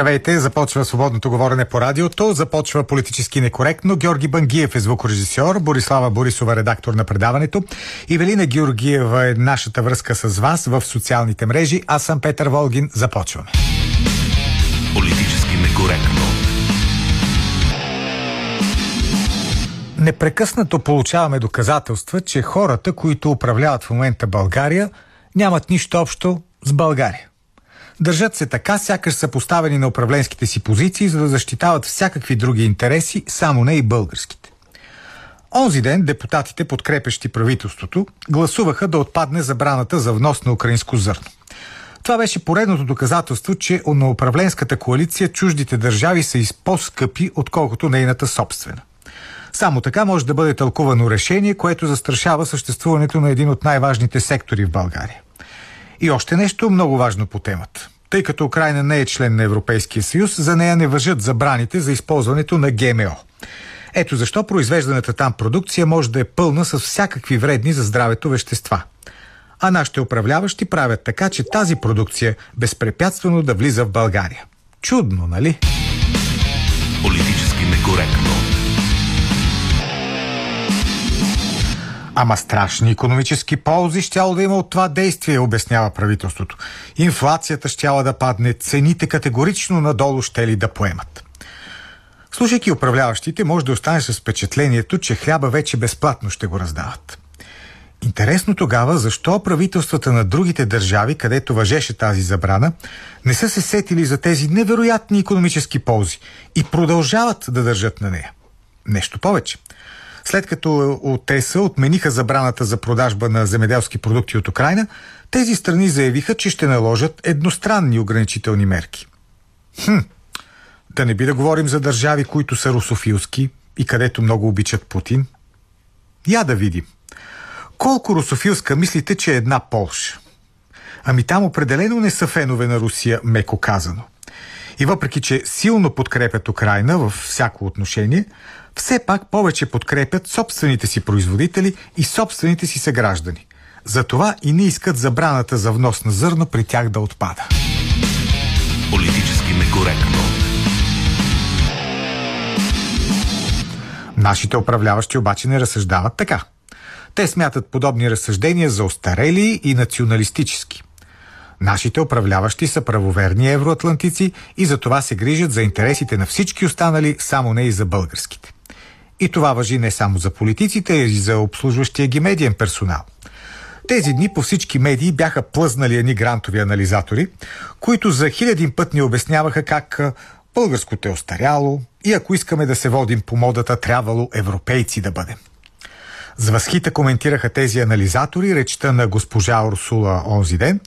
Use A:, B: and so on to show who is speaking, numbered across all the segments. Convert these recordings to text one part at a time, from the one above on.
A: Здравейте, започва свободното говорене по радиото, започва политически некоректно. Георги Бангиев е звукорежисьор, Борислава Борисова редактор на предаването. И Велина Георгиева е нашата връзка с вас в социалните мрежи. Аз съм Петър Волгин. Започваме.
B: Политически некоректно.
A: Непрекъснато получаваме доказателства, че хората, които управляват в момента България, нямат нищо общо с България. Държат се така, сякаш са поставени на управленските си позиции, за да защитават всякакви други интереси, само не и българските. Онзи ден депутатите, подкрепещи правителството, гласуваха да отпадне забраната за внос на украинско зърно. Това беше поредното доказателство, че на управленската коалиция чуждите държави са и по-скъпи, отколкото нейната собствена. Само така може да бъде тълкувано решение, което застрашава съществуването на един от най-важните сектори в България. И още нещо много важно по темата. Тъй като Украина не е член на Европейския съюз, за нея не въжат забраните за използването на ГМО. Ето защо произвежданата там продукция може да е пълна с всякакви вредни за здравето вещества. А нашите управляващи правят така, че тази продукция безпрепятствено да влиза в България. Чудно, нали?
B: Политически некоректно.
A: Ама страшни економически ползи щяло да има от това действие, обяснява правителството. Инфлацията щяла да падне, цените категорично надолу ще ли да поемат. Слушайки управляващите, може да останеш с впечатлението, че хляба вече безплатно ще го раздават. Интересно тогава, защо правителствата на другите държави, където въжеше тази забрана, не са се сетили за тези невероятни економически ползи и продължават да държат на нея. Нещо повече – след като от ЕС отмениха забраната за продажба на земеделски продукти от Украина, тези страни заявиха, че ще наложат едностранни ограничителни мерки. Хм, да не би да говорим за държави, които са русофилски и където много обичат Путин? Я да видим. Колко русофилска мислите, че е една Полша? Ами там определено не са фенове на Русия, меко казано. И въпреки, че силно подкрепят Украина във всяко отношение, все пак повече подкрепят собствените си производители и собствените си съграждани. Затова и не искат забраната за внос на зърно при тях да отпада.
B: Политически некоректно.
A: Нашите управляващи обаче не разсъждават така. Те смятат подобни разсъждения за остарели и националистически. Нашите управляващи са правоверни евроатлантици и за това се грижат за интересите на всички останали, само не и за българските. И това въжи не само за политиците, а и за обслужващия ги медиен персонал. Тези дни по всички медии бяха плъзнали едни грантови анализатори, които за хилядин път ни обясняваха как българското е остаряло и ако искаме да се водим по модата, трябвало европейци да бъдем. С възхита коментираха тези анализатори речта на госпожа Урсула онзи ден,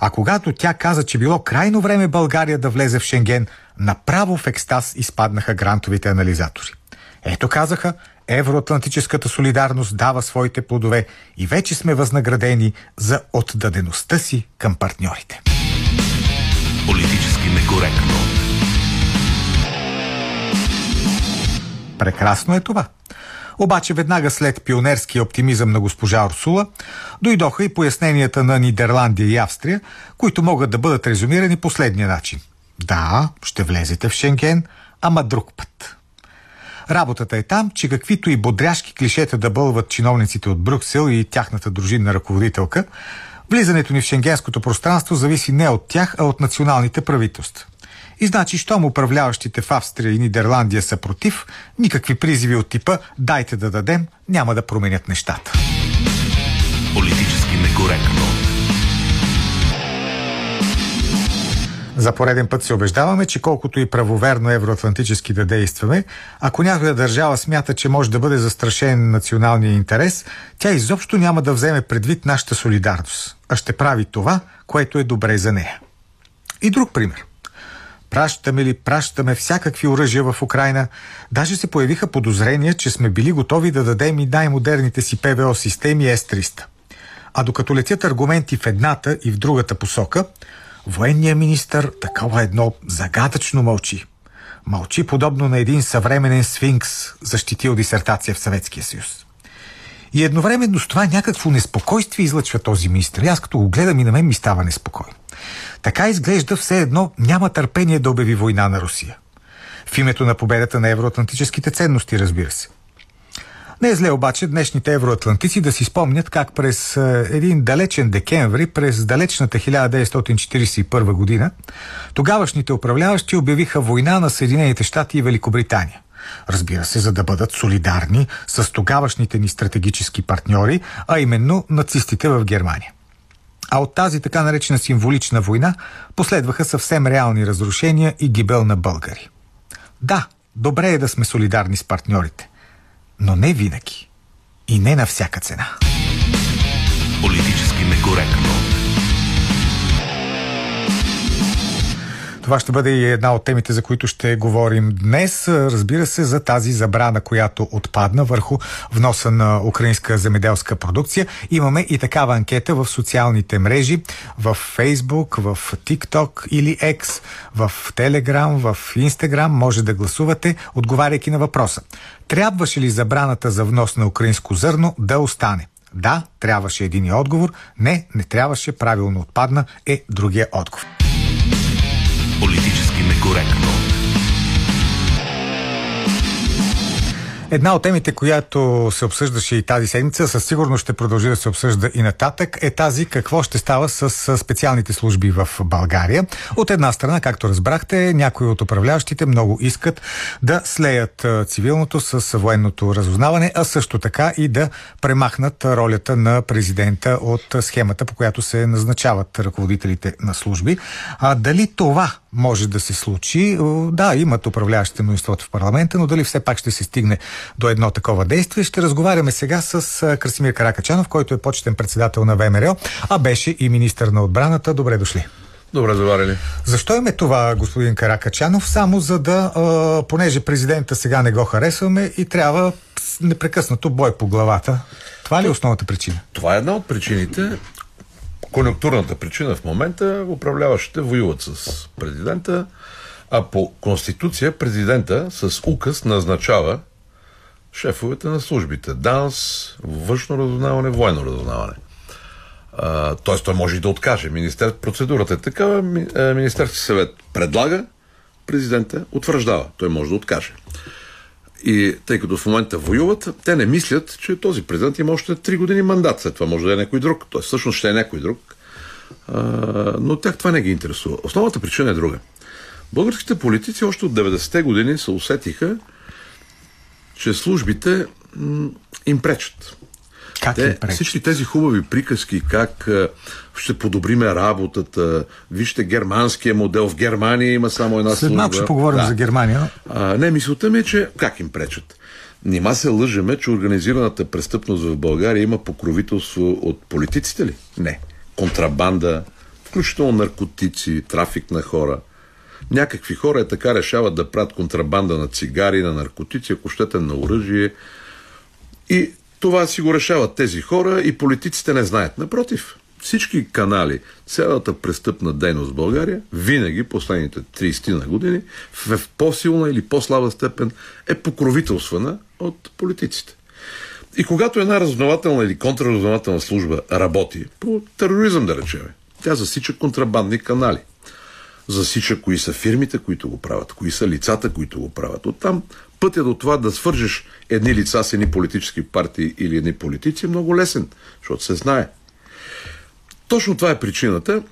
A: а когато тя каза, че било крайно време България да влезе в Шенген, направо в екстаз изпаднаха грантовите анализатори. Ето казаха, евроатлантическата солидарност дава своите плодове и вече сме възнаградени за отдадеността си към партньорите.
B: Политически некоректно.
A: Прекрасно е това. Обаче веднага след пионерския оптимизъм на госпожа Орсула, дойдоха и поясненията на Нидерландия и Австрия, които могат да бъдат резюмирани последния начин. Да, ще влезете в Шенген, ама друг път. Работата е там, че каквито и бодряшки клишета да бълват чиновниците от Брюксел и тяхната дружинна ръководителка, влизането ни в шенгенското пространство зависи не от тях, а от националните правителства. И значи, щом управляващите в Австрия и Нидерландия са против, никакви призиви от типа «дайте да дадем» няма да променят нещата.
B: Политически некоректно.
A: За пореден път се убеждаваме, че колкото и правоверно евроатлантически да действаме, ако някоя държава смята, че може да бъде застрашен националния интерес, тя изобщо няма да вземе предвид нашата солидарност, а ще прави това, което е добре за нея. И друг пример. Пращаме ли, пращаме всякакви оръжия в Украина. Даже се появиха подозрения, че сме били готови да дадем и най-модерните си ПВО системи С-300. А докато летят аргументи в едната и в другата посока, Военният министр такова едно загадъчно мълчи. Мълчи подобно на един съвременен сфинкс, защитил дисертация в Съветския съюз. И едновременно с това някакво неспокойствие излъчва този министр. Аз като го гледам и на мен ми става неспокойно. Така изглежда все едно няма търпение да обяви война на Русия. В името на победата на евроатлантическите ценности, разбира се. Не е зле обаче днешните евроатлантици да си спомнят как през е, един далечен декември, през далечната 1941 година, тогавашните управляващи обявиха война на Съединените щати и Великобритания. Разбира се, за да бъдат солидарни с тогавашните ни стратегически партньори, а именно нацистите в Германия. А от тази така наречена символична война последваха съвсем реални разрушения и гибел на българи. Да, добре е да сме солидарни с партньорите, но не винаги и не на всяка цена. Политически некоректно. Това ще бъде и една от темите, за които ще говорим днес. Разбира се, за тази забрана, която отпадна върху вноса на украинска земеделска продукция. Имаме и такава анкета в социалните мрежи, в Facebook, в TikTok или X, в Telegram, в Instagram. Може да гласувате, отговаряйки на въпроса. Трябваше ли забраната за внос на украинско зърно да остане? Да, трябваше един отговор. Не, не трябваше, правилно отпадна е другия отговор. Политически некоректно. Една от темите, която се обсъждаше и тази седмица, със сигурност ще продължи да се обсъжда и нататък, е тази какво ще става с специалните служби в България. От една страна, както разбрахте, някои от управляващите много искат да слеят цивилното с военното разузнаване, а също така и да премахнат ролята на президента от схемата, по която се назначават ръководителите на служби. А дали това може да се случи. Да, имат управляващите мнозинството в парламента, но дали все пак ще се стигне до едно такова действие. Ще разговаряме сега с Красимир Каракачанов, който е почетен председател на ВМРО, а беше и министър на отбраната. Добре дошли.
B: Добре заварили.
A: Защо име това, господин Каракачанов? Само за да, а, понеже президента сега не го харесваме и трябва непрекъснато бой по главата. Това ли е основната причина?
B: Това е една от причините конъюнктурната причина в момента управляващите воюват с президента, а по конституция президента с указ назначава шефовете на службите. ДАНС, външно разузнаване, военно разузнаване. Тоест той може и да откаже. Министер... Процедурата е такава. Е, Министерски съвет предлага, президента утвърждава. Той може да откаже. И тъй като в момента воюват, те не мислят, че този президент има още 3 години мандат. След това може да е някой друг. Той всъщност ще е някой друг. А, но тях това не ги интересува. Основната причина е друга. Българските политици още от 90-те години се усетиха, че службите им пречат.
A: Как
B: Те, всички тези хубави приказки, как ще подобриме работата, вижте германския модел. В Германия има само една.
A: След малко ще поговорим да. за Германия.
B: А, не, мисълта ми е, че как им пречат? Нима се лъжеме, че организираната престъпност в България има покровителство от политиците ли? Не. Контрабанда, включително наркотици, трафик на хора. Някакви хора е така решават да правят контрабанда на цигари, на наркотици, ако щете на оръжие. И това си го решават тези хора и политиците не знаят. Напротив, всички канали, цялата престъпна дейност в България, винаги последните 30 на години, в по-силна или по-слаба степен е покровителствана от политиците. И когато една разузнавателна или контраразузнавателна служба работи по тероризъм, да речем, тя засича контрабандни канали. Засича кои са фирмите, които го правят, кои са лицата, които го правят. Оттам пътя до това да свържеш едни лица с едни политически партии или едни политици е много лесен, защото се знае. Точно това е причината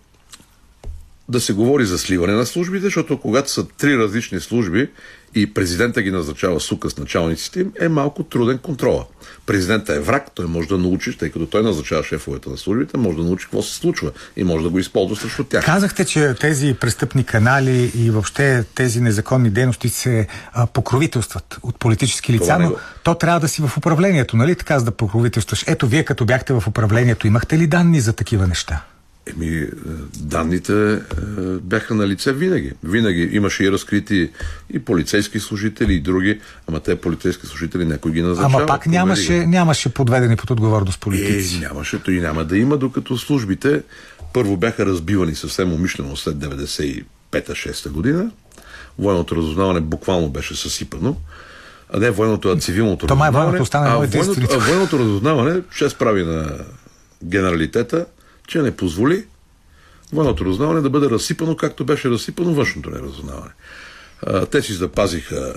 B: да се говори за сливане на службите, защото когато са три различни служби и президента ги назначава сука с началниците им, е малко труден контрола. Президента е враг, той може да научи, тъй като той назначава шефовете на службите, може да научи какво се случва и може да го използва срещу тях.
A: Казахте, че тези престъпни канали и въобще тези незаконни дейности се а, покровителстват от политически лица, но то трябва да си в управлението, нали така, за да покровителстваш. Ето, вие като бяхте в управлението, имахте ли данни за такива неща?
B: Еми, е, данните е, бяха на лице винаги. Винаги имаше и разкрити и полицейски служители, и други, ама те полицейски служители някой ги назначава.
A: Ама пак нямаше, нямаше подведени под отговорност политици.
B: Е, нямаше, то и няма да има, докато службите първо бяха разбивани съвсем умишлено след 95-6 година. Военното разузнаване буквално беше съсипано. А не военното, а цивилното
A: Това разузнаване. Военното стана
B: а, военното, а военното разузнаване ще справи на генералитета, че не позволи военното разузнаване да бъде разсипано, както беше разсипано външното неразузнаване. Те си запазиха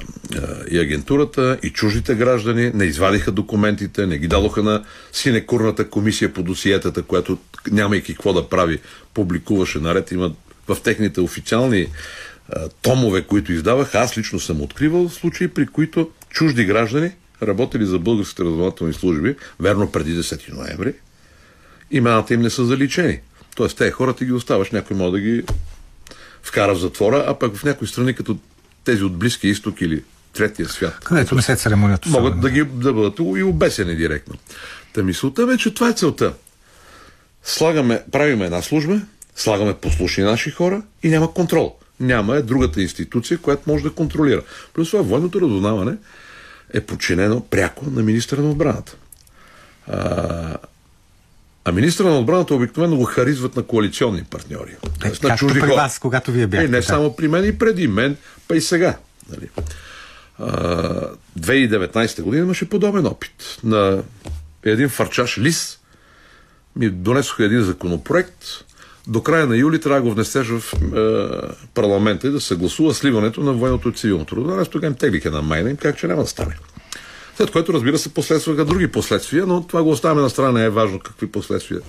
B: и агентурата, и чуждите граждани, не извадиха документите, не ги дадоха на синекурната комисия по досиетата, която нямайки какво да прави, публикуваше наред. Има в техните официални томове, които издавах, аз лично съм откривал случаи, при които чужди граждани, работили за българските разузнавателни служби, верно преди 10 ноември, имената им не са заличени. Тоест, тези хора ти ги оставаш, някой може да ги вкара в затвора, а пък в някои страни, като тези от Близкия изток или третия свят.
A: Където не се церемонят.
B: Могат да, ги, да бъдат и обесени директно. Та мисълта бе, че това е целта. Слагаме, правиме една служба, слагаме послушни наши хора и няма контрол. Няма е другата институция, която може да контролира. Плюс това военното разузнаване е подчинено пряко на министра на отбраната. А, а министра на отбраната обикновено го харизват на коалиционни партньори.
A: Е, на чужди при вас, когато вие бяхте.
B: Е, не да. само при мен, и преди мен, па и сега. Нали. А, 2019 година имаше подобен опит. На един фарчаш лис ми донесоха един законопроект. До края на юли трябва да го внесеш в е, парламента и да се гласува сливането на военното и цивилното. Аз тогава им теглиха на майна им, как че няма да стане. След което, разбира се, последстваха други последствия, но това го оставяме на страна, не е важно какви последствия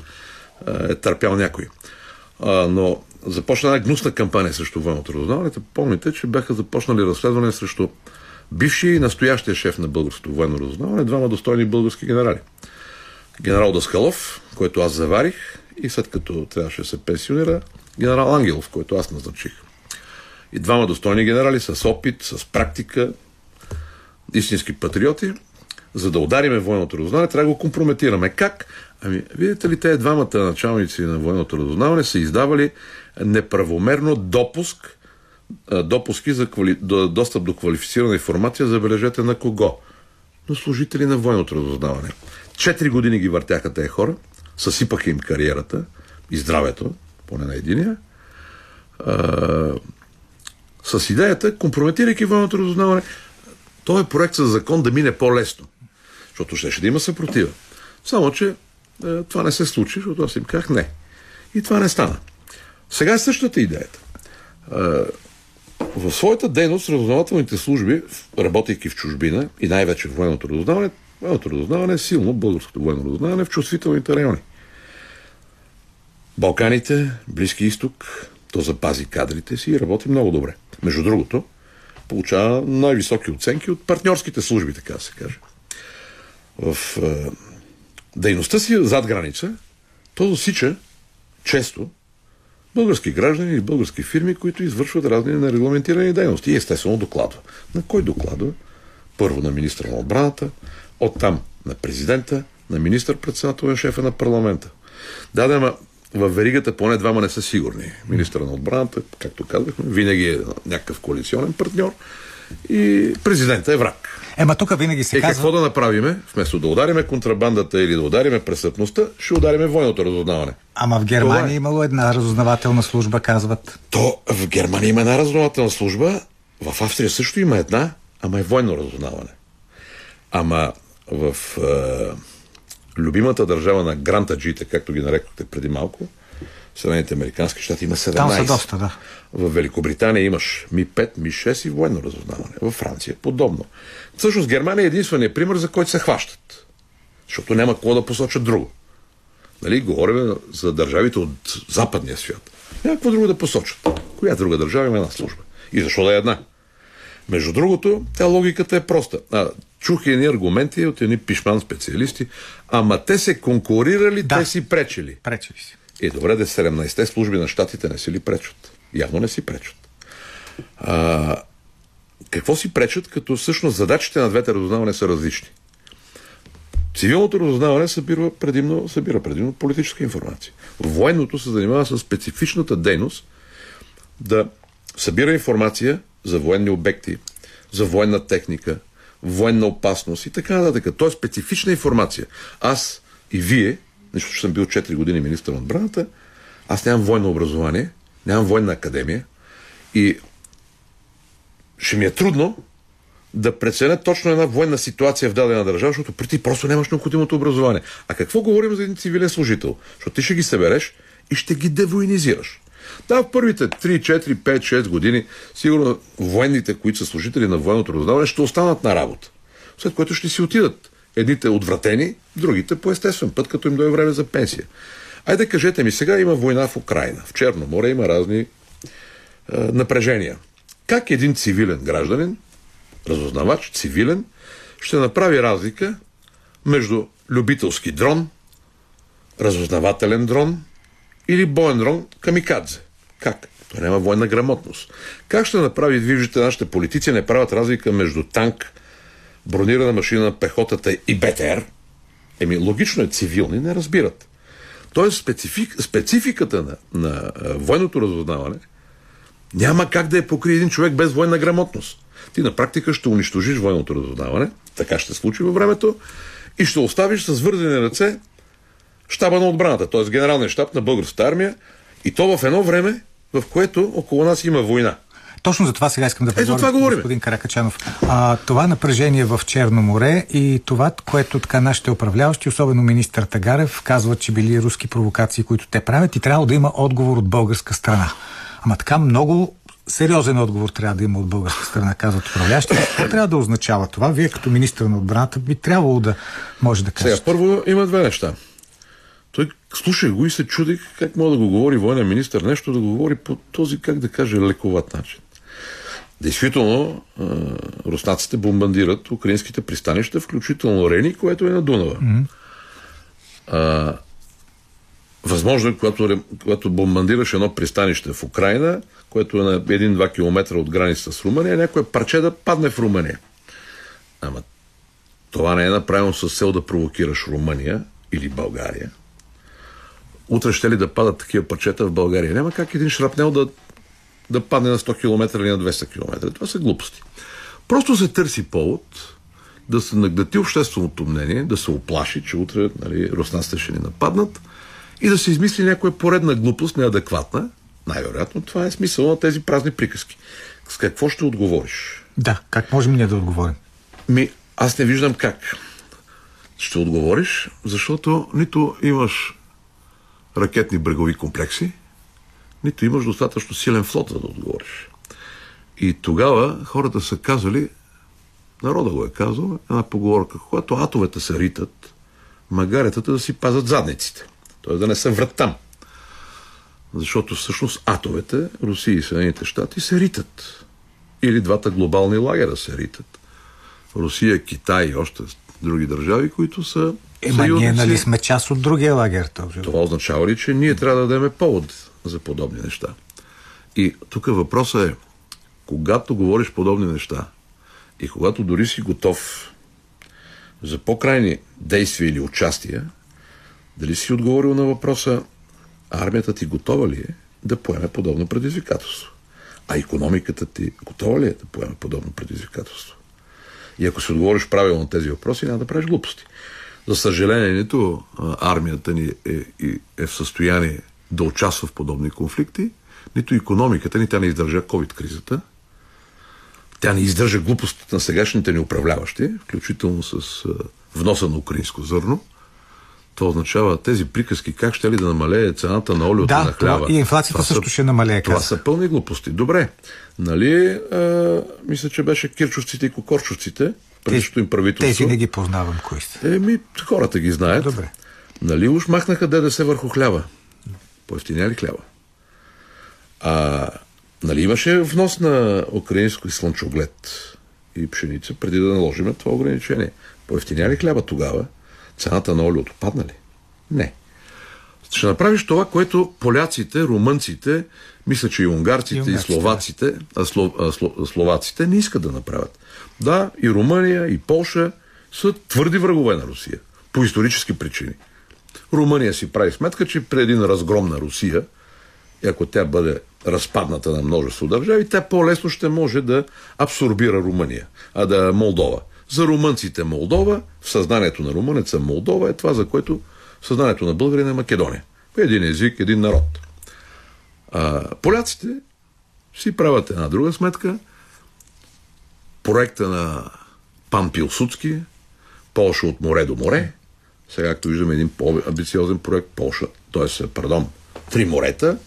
B: е търпял някой. Но започна една гнусна кампания срещу военното разузнаване. Помните, че бяха започнали разследване срещу бившия и настоящия шеф на българското военно разузнаване, двама достойни български генерали. Генерал Даскалов, който аз заварих, и след като трябваше да се пенсионира, генерал Ангелов, който аз назначих. И двама достойни генерали с опит, с практика, истински патриоти, за да удариме военното разузнаване, трябва да го компрометираме. Как? Ами, видите ли, те двамата началници на военното разузнаване са издавали неправомерно допуск, допуски за квали... достъп до квалифицирана информация, забележете на кого? На служители на военното разузнаване. Четири години ги въртяха тези хора, съсипаха им кариерата и здравето, поне на единия, а, с идеята, компрометирайки военното разузнаване, този проект за закон да мине по-лесно. Защото ще, ще да има съпротива. Само, че е, това не се случи, защото аз им казах не. И това не стана. Сега е същата идеята. Е, в своята дейност разузнавателните служби, работейки в чужбина и най-вече в военното разузнаване, военното разузнаване е силно, българското военно разузнаване в чувствителните райони. Балканите, Близки изток, то запази кадрите си и работи много добре. Между другото, получава най-високи оценки от партньорските служби, така да се каже. В е, дейността си зад граница, то засича често български граждани или български фирми, които извършват разни нерегламентирани дейности. И естествено докладва. На кой докладва? Първо на министра на отбраната, оттам на президента, на министър-председател и шефа на парламента. Да, да, в веригата поне двама не са сигурни. Министър на отбраната, както казахме, винаги е някакъв коалиционен партньор и президента е враг.
A: Ема тук винаги се
B: е,
A: казва...
B: какво да направиме? Вместо да удариме контрабандата или да удариме престъпността, ще удариме военното разузнаване.
A: Ама в Германия е. имало една разузнавателна служба, казват.
B: То в Германия има една разузнавателна служба, в Австрия също има една, ама е военно разузнаване. Ама в е, любимата държава на грантаджите, както ги нарекохте преди малко, Съединените Американски щати има 17.
A: Там са доста, да.
B: В Великобритания имаш Ми-5, Ми-6 и военно разузнаване. Във Франция подобно. Всъщност Германия е единственият пример, за който се хващат. Защото няма какво да посочат друго. Нали, говорим за държавите от западния свят. Няма какво друго да посочат. Коя друга държава има една служба? И защо да е една? Между другото, тя логиката е проста. А, чух едни аргументи от едни пишман специалисти, ама те се конкурирали, да. те си пречели.
A: Пречели си.
B: Е, добре, да 17-те служби на щатите не си ли пречат? Явно не си пречат. А, какво си пречат, като всъщност задачите на двете разузнаване са различни? Цивилното разузнаване събира предимно, събира предимно политическа информация. Военното се занимава с специфичната дейност да събира информация за военни обекти, за военна техника, военна опасност и така нататък. То е специфична информация. Аз и вие, защото съм бил 4 години министър на отбраната, аз нямам военно образование, нямам военна академия и ще ми е трудно да преценят точно една военна ситуация в дадена държава, защото при ти просто нямаш необходимото образование. А какво говорим за един цивилен служител? Защото ти ще ги събереш и ще ги девоинизираш. Да, в първите 3, 4, 5, 6 години, сигурно военните, които са служители на военното разузнаване, ще останат на работа. След което ще си отидат. Едните отвратени, другите по естествен път, като им дойде време за пенсия. Айде кажете ми, сега има война в Украина. В Черно море има разни е, напрежения. Как един цивилен гражданин, разузнавач, цивилен, ще направи разлика между любителски дрон, разузнавателен дрон или боен дрон камикадзе? Как? Той няма военна грамотност. Как ще направи, виждате, нашите политици не правят разлика между танк, бронирана машина на пехотата и БТР? Еми, логично е, цивилни не разбират. Тоест, специфик, спецификата на, на военното разузнаване няма как да я покрие един човек без военна грамотност. Ти на практика ще унищожиш военното разузнаване, така ще случи във времето, и ще оставиш с вързани ръце щаба на отбраната, т.е. генералния щаб на българската армия, и то в едно време, в което около нас има война.
A: Точно за това сега искам да
B: Ето това говорим.
A: господин Каракачанов. А, това напрежение в Черно море и това, което така нашите управляващи, особено министър Тагарев, казват, че били руски провокации, които те правят и трябва да има отговор от българска страна. Ама така много сериозен отговор трябва да има от българска страна, казват управляващи. Какво трябва да означава това? Вие като министър на отбраната би трябвало да може да кажете.
B: Сега, първо има две неща. Той слушах го и се чудих как мога да го говори военен министр нещо да го говори по този, как да кажа, лековат начин. Действително, руснаците бомбандират украинските пристанища, включително Рени, което е на Дунава. Mm-hmm. А, възможно е, когато, когато бомбандираш едно пристанище в Украина, което е на 1-2 км от граница с Румъния, някое парче да падне в Румъния. Ама това не е направено с цел да провокираш Румъния или България. Утре ще ли да падат такива парчета в България? Няма как един шрапнел да да падне на 100 км или на 200 км. Това са глупости. Просто се търси повод да се нагдати общественото мнение, да се оплаши, че утре нали, руснаците ще ни нападнат и да се измисли някоя поредна глупост, неадекватна. Най-вероятно това е смисъл на тези празни приказки. С какво ще отговориш?
A: Да, как можем ние да отговорим?
B: Ми, аз не виждам как. Ще отговориш, защото нито имаш ракетни брегови комплекси, нито имаш достатъчно силен флот, за да отговориш. И тогава хората са казали, народа го е казал, една поговорка, когато атовете се ритат, магаретата да си пазят задниците. Т.е. да не се врат там. Защото всъщност атовете, Русия и Съединените щати, се ритат. Или двата глобални лагера се ритат. Русия, Китай и още други държави, които са
A: Ема ние нали сме част от другия лагер? Този.
B: Това означава ли, че ние трябва да дадем повод за подобни неща? И тук въпросът е, когато говориш подобни неща и когато дори си готов за по-крайни действия или участия, дали си отговорил на въпроса армията ти готова ли е да поеме подобно предизвикателство? А економиката ти готова ли е да поеме подобно предизвикателство? И ако се отговориш правилно на тези въпроси, няма да правиш глупости. За съжаление, нито армията ни е, е в състояние да участва в подобни конфликти, нито економиката ни, тя не издържа COVID-кризата. Тя не издържа глупостите на сегашните ни управляващи, включително с вноса на украинско зърно. Това означава тези приказки как ще ли да намалее цената на олиото
A: да,
B: на хляба.
A: Това, и инфлацията това също са, ще намалее.
B: Това са пълни глупости. Добре. Нали, а, мисля, че беше кирчовците и кокорчовците, предишното им правителство.
A: Тези не ги познавам, кои сте.
B: Еми, хората ги знаят.
A: Добре.
B: Нали уж махнаха ДДС върху хляба? Поевтиня ли хляба? А, нали имаше внос на украинско и слънчоглед и пшеница преди да наложим това ограничение? Поевтиня ли хляба тогава? Цената на олиото падна ли? Не. Ще направиш това, което поляците, румънците, мисля, че и унгарците, и, и словаците, а, сло, а, сло, словаците не искат да направят. Да, и Румъния, и Полша са твърди врагове на Русия. По исторически причини. Румъния си прави сметка, че при един разгром на Русия, и ако тя бъде разпадната на множество държави, тя по-лесно ще може да абсорбира Румъния, а да Молдова. За румънците Молдова, в съзнанието на румънеца Молдова е това, за което в съзнанието на българина е Македония. Един език, един народ. А, поляците си правят една друга сметка. проекта на Пан Пилсудски, Полша от море до море. Сега, както виждаме, един по-амбициозен проект, Полша, т.е. пардон, три морета,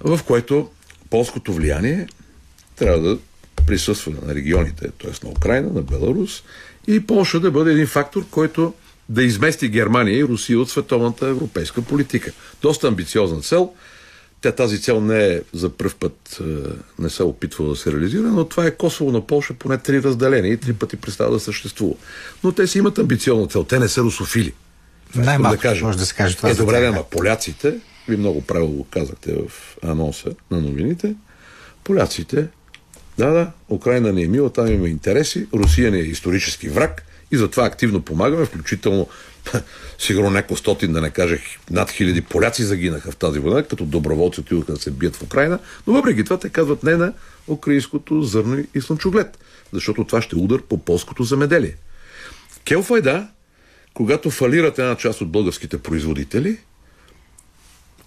B: в което полското влияние трябва да присъства на регионите, т.е. на Украина, на Беларус и Полша да бъде един фактор, който да измести Германия и Русия от световната европейска политика. Доста амбициозна цел. Тя тази цел не е за първ път, е, не се опитва да се реализира, но това е Косово на Польша поне три разделения и три пъти представа да съществува. Но те си имат амбициозна цел. Те не са русофили.
A: Най-малко да кажем. може да се каже това.
B: Е, добре, да, поляците, ви много правилно го казахте в анонса на новините, поляците, да, да, Украина не е мила, там има интереси, Русия не е исторически враг и затова активно помагаме, включително сигурно няколко стотин, да не кажех, над хиляди поляци загинаха в тази война, като доброволци отидоха да се бият в Украина, но въпреки това те казват не на украинското зърно и слънчоглед, защото това ще удар по полското замеделие. Келфайда, когато фалират една част от българските производители,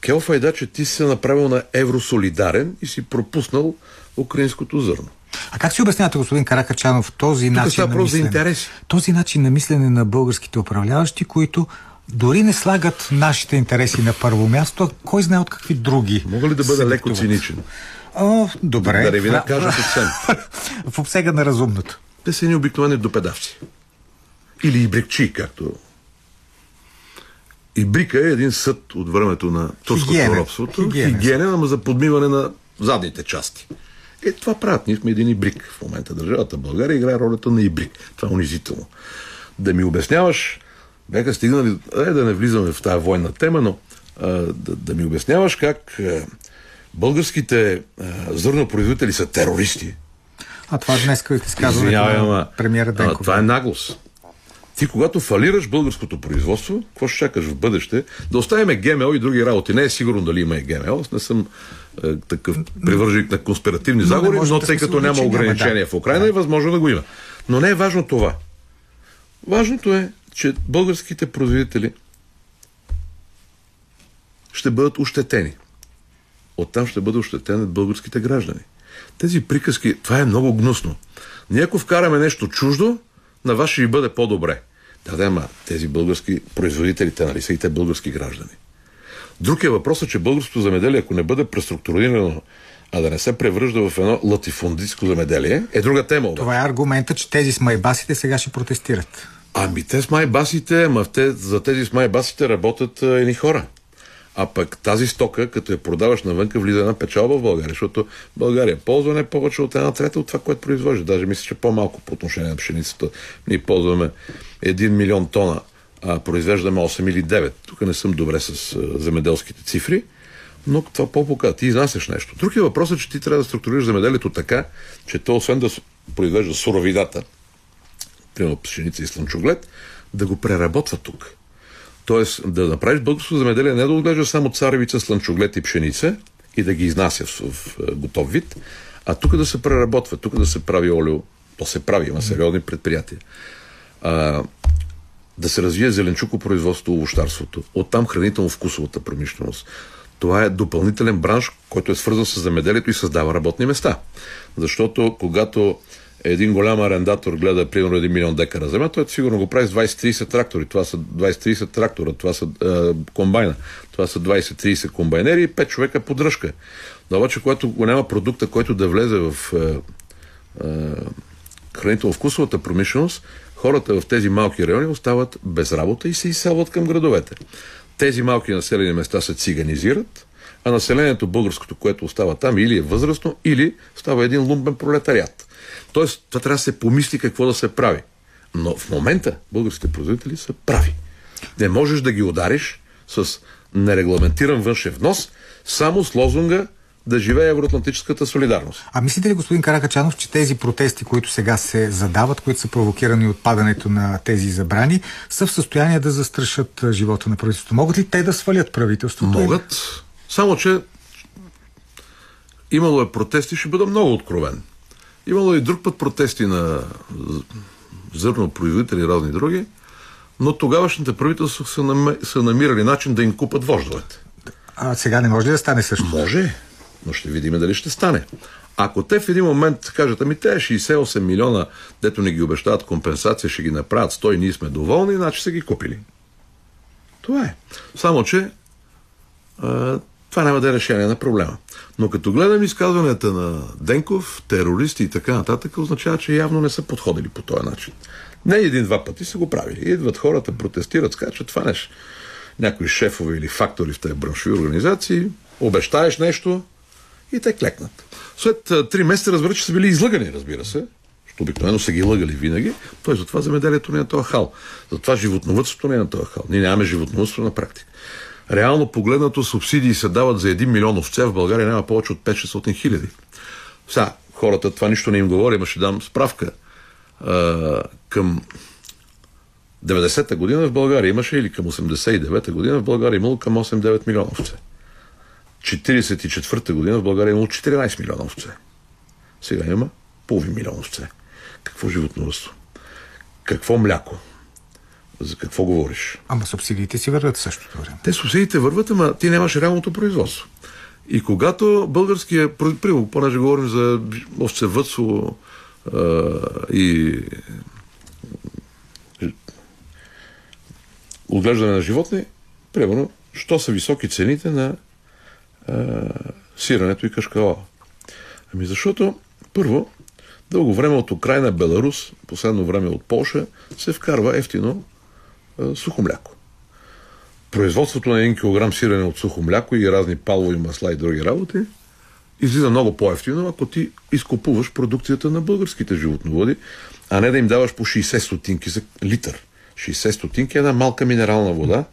B: Келфайда, че ти се направил на евросолидарен и си пропуснал украинското зърно.
A: А как си обяснявате, господин Каракачанов, този Тук начин на мислене, този начин на мислене на българските управляващи, които дори не слагат нашите интереси на първо място, а кой знае от какви други.
B: Мога ли да бъда леко циничен?
A: О, добре.
B: Да не ви накажа съвсем.
A: в обсега на разумното.
B: Те са ни обикновени допедавци. Или ибрикчи, както Ибрика е един съд от времето на турското робството. Хигиенен, ама за подмиване на задните части. Е, това правят. Ние сме един ибрик в момента. Държавата България играе ролята на ибрик. Това е унизително. Да ми обясняваш, бяха стигнали, е, да не влизаме в тази военна тема, но а, да, да ми обясняваш как а, българските а, зърнопроизводители са терористи.
A: А това днес изказването на премиера Денков.
B: Това е наглост. Ти, когато фалираш българското производство, какво ще чакаш в бъдеще? Да оставяме ГМО и други работи. Не е сигурно дали има и ГМО. Аз не съм е, такъв привърженик на конспиративни но заговори, но тъй като няма ограничения да. в Украина, да. е възможно да го има. Но не е важно това. Важното е, че българските производители ще бъдат ощетени. Оттам ще бъдат ощетени българските граждани. Тези приказки, това е много гнусно. Ние ако вкараме нещо чуждо, на вас ще ви бъде по-добре. Да, да, ама тези български производители, те нали са и те български граждани. Друг е въпросът, че българското замеделие, ако не бъде преструктурирано, а да не се превръжда в едно латифундистско замеделие, е друга тема. Обаче.
A: Това е аргумента, че тези с майбасите сега ще протестират.
B: Ами те с майбасите, ама те, за тези с майбасите работят едни хора. А пък тази стока, като я продаваш навънка, влиза една печалба в България, защото България ползва не повече от една трета от това, което произвежда. Даже мисля, че по-малко по отношение на пшеницата. Ние ползваме 1 милион тона, а произвеждаме 8 или 9. Тук не съм добре с земеделските цифри, но това по-пока. Ти изнасяш нещо. Друг е въпросът, че ти трябва да структурираш земеделието така, че то освен да произвежда суровидата, примерно пшеница и слънчоглед, да го преработва тук. Тоест да направиш българско земеделие не да отглежда само царевица, слънчоглед и пшеница и да ги изнася в, в готов вид, а тук да се преработва, тук да се прави олио, то се прави, има сериозни предприятия. А, да се развие зеленчукопроизводство, овощарството, оттам хранително-вкусовата промишленост. Това е допълнителен бранш, който е свързан с земеделието и създава работни места. Защото когато един голям арендатор гледа примерно 1 милион декара земя, той сигурно го прави с 20-30 трактори. Това са 20-30 трактора, това са е, комбайна, това са 20-30 комбайнери и 5 човека поддръжка. Но обаче, когато го няма продукта, който да влезе в е, е, хранително-вкусовата промишленост, хората в тези малки райони остават без работа и се изселват към градовете. Тези малки населени места се циганизират, а населението българското, което остава там, или е възрастно, или става един лумбен пролетариат. Тоест, това трябва да се помисли какво да се прави. Но в момента българските производители са прави. Не можеш да ги удариш с нерегламентиран външен внос, само с лозунга да живее евроатлантическата солидарност.
A: А мислите ли, господин Каракачанов, че тези протести, които сега се задават, които са провокирани от падането на тези забрани, са в състояние да застрашат живота на правителството? Могат ли те да свалят правителството?
B: Могат. Само, че имало е протести, ще бъда много откровен. Имало и друг път протести на зърнопроизводители и разни други, но тогавашните правителства са намирали начин да им купат вождовете.
A: А сега не може ли да стане също?
B: Може. Но ще видим дали ще стане. Ако те в един момент кажат, ами те 68 милиона, дето не ги обещават компенсация, ще ги направят 100 и ние сме доволни, значи са ги купили. Това е. Само, че а, това няма да е решение на проблема. Но като гледам изказванията на Денков, терористи и така нататък, означава, че явно не са подходили по този начин. Не един-два пъти са го правили. Идват хората, протестират, скачат, това нещо. Някои шефове или фактори в тези браншови организации, обещаеш нещо и те клекнат. След три месеца разбира, че са били излъгани, разбира се, защото обикновено са ги лъгали винаги, той затова земеделието не е на този хал. Затова животновътството не е на този хал. Ние нямаме животновътство на практика. Реално погледнато субсидии се дават за 1 милион овце, в България няма повече от 5-600 хиляди. Сега, хората това нищо не им говори, ама ще дам справка. А, към 90-та година в България имаше, или към 89-та година в България имало към 8-9 милиона овце. 44-та година в България имало 14 милиона овце. Сега има половин милион овце. Какво животновътство? Какво мляко? За какво говориш?
A: Ама субсидиите си върват в същото време.
B: Те субсидиите върват, ама ти нямаш реалното производство. И когато българския, примерно, понеже говорим за овцевътство и отглеждане на животни, примерно, що са високи цените на сирането и кашкала. Ами защото, първо, дълго време от Украина, Беларус, последно време от Полша, се вкарва ефтино а, сухо мляко. Производството на 1 кг сирене от сухо мляко и разни палови масла и други работи излиза много по-ефтино, ако ти изкупуваш продукцията на българските животноводи, а не да им даваш по 60 стотинки за литър. 60 стотинки е една малка минерална вода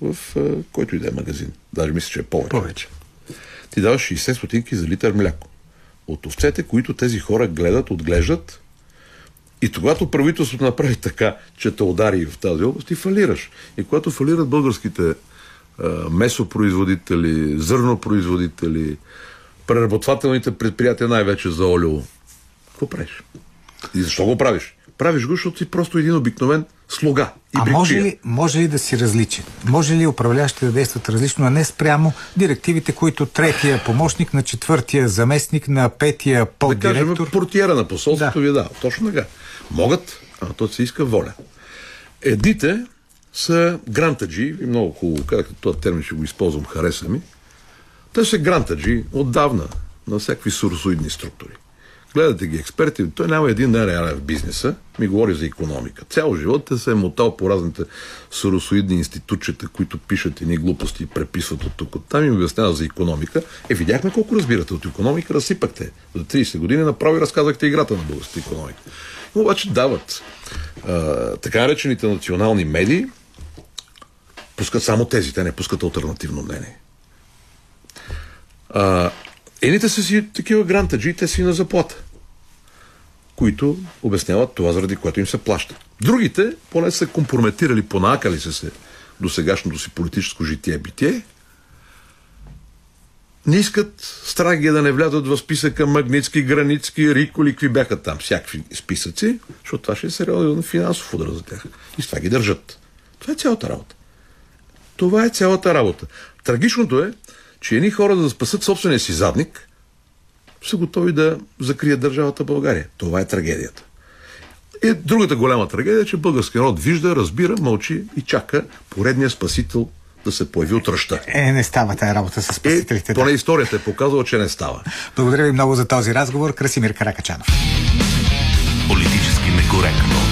B: в който и да е магазин. Даже мисля, че е повече.
A: Повече.
B: Ти даваш 60 стотинки за литър мляко. От овцете, които тези хора гледат, отглеждат, и когато правителството направи така, че те удари в тази област, ти фалираш. И когато фалират българските а, месопроизводители, зърнопроизводители, преработвателните предприятия, най-вече за олио, какво правиш? И защо го правиш? Правиш го, защото си просто един обикновен слуга. И
A: а може ли, може ли да си различен? Може ли управляващите да действат различно, а не спрямо директивите, които третия помощник на четвъртия заместник на петия поддиректор? Да кажем,
B: портиера на посолството да. ви дава. Точно така. Могат, а то се иска воля. Едните са грантаджи, и много хубаво, както този термин ще го използвам, хареса ми. Те са грантаджи отдавна на всякакви суросоидни структури. Гледате ги експерти, той няма един реален в бизнеса, ми говори за економика. Цял живот те се е мотал по разните суросоидни институтчета, които пишат едни глупости и преписват от тук от там и обясняват за економика. Е, видяхме колко разбирате от економика, разсипахте. За 30 години направо и разказахте играта на българската економика. Но обаче дават а, така наречените национални медии, пускат само тези, те не пускат альтернативно мнение. А, Едните са си такива грантаджи, те си на заплата, които обясняват това, заради което им се плаща. Другите, поне са компрометирали, понакали са се до сегашното си политическо житие-битие, не искат Страгия да не влязат в списъка Магницки, Границки, Риколи, какви бяха там, всякакви списъци, защото това ще е сериозен финансов удар за тях. И с това ги държат. Това е цялата работа. Това е цялата работа. Трагичното е, че едни хора, за да спасат собствения си задник, са готови да закрият държавата България. Това е трагедията. И другата голяма трагедия е, че българския народ вижда, разбира, мълчи и чака поредния спасител да се появи от ръща.
A: Е, не става тая работа с спасителите.
B: Е, поне историята е показала, че не става.
A: Благодаря ви много за този разговор. Красимир Каракачанов.
C: Политически некоректно.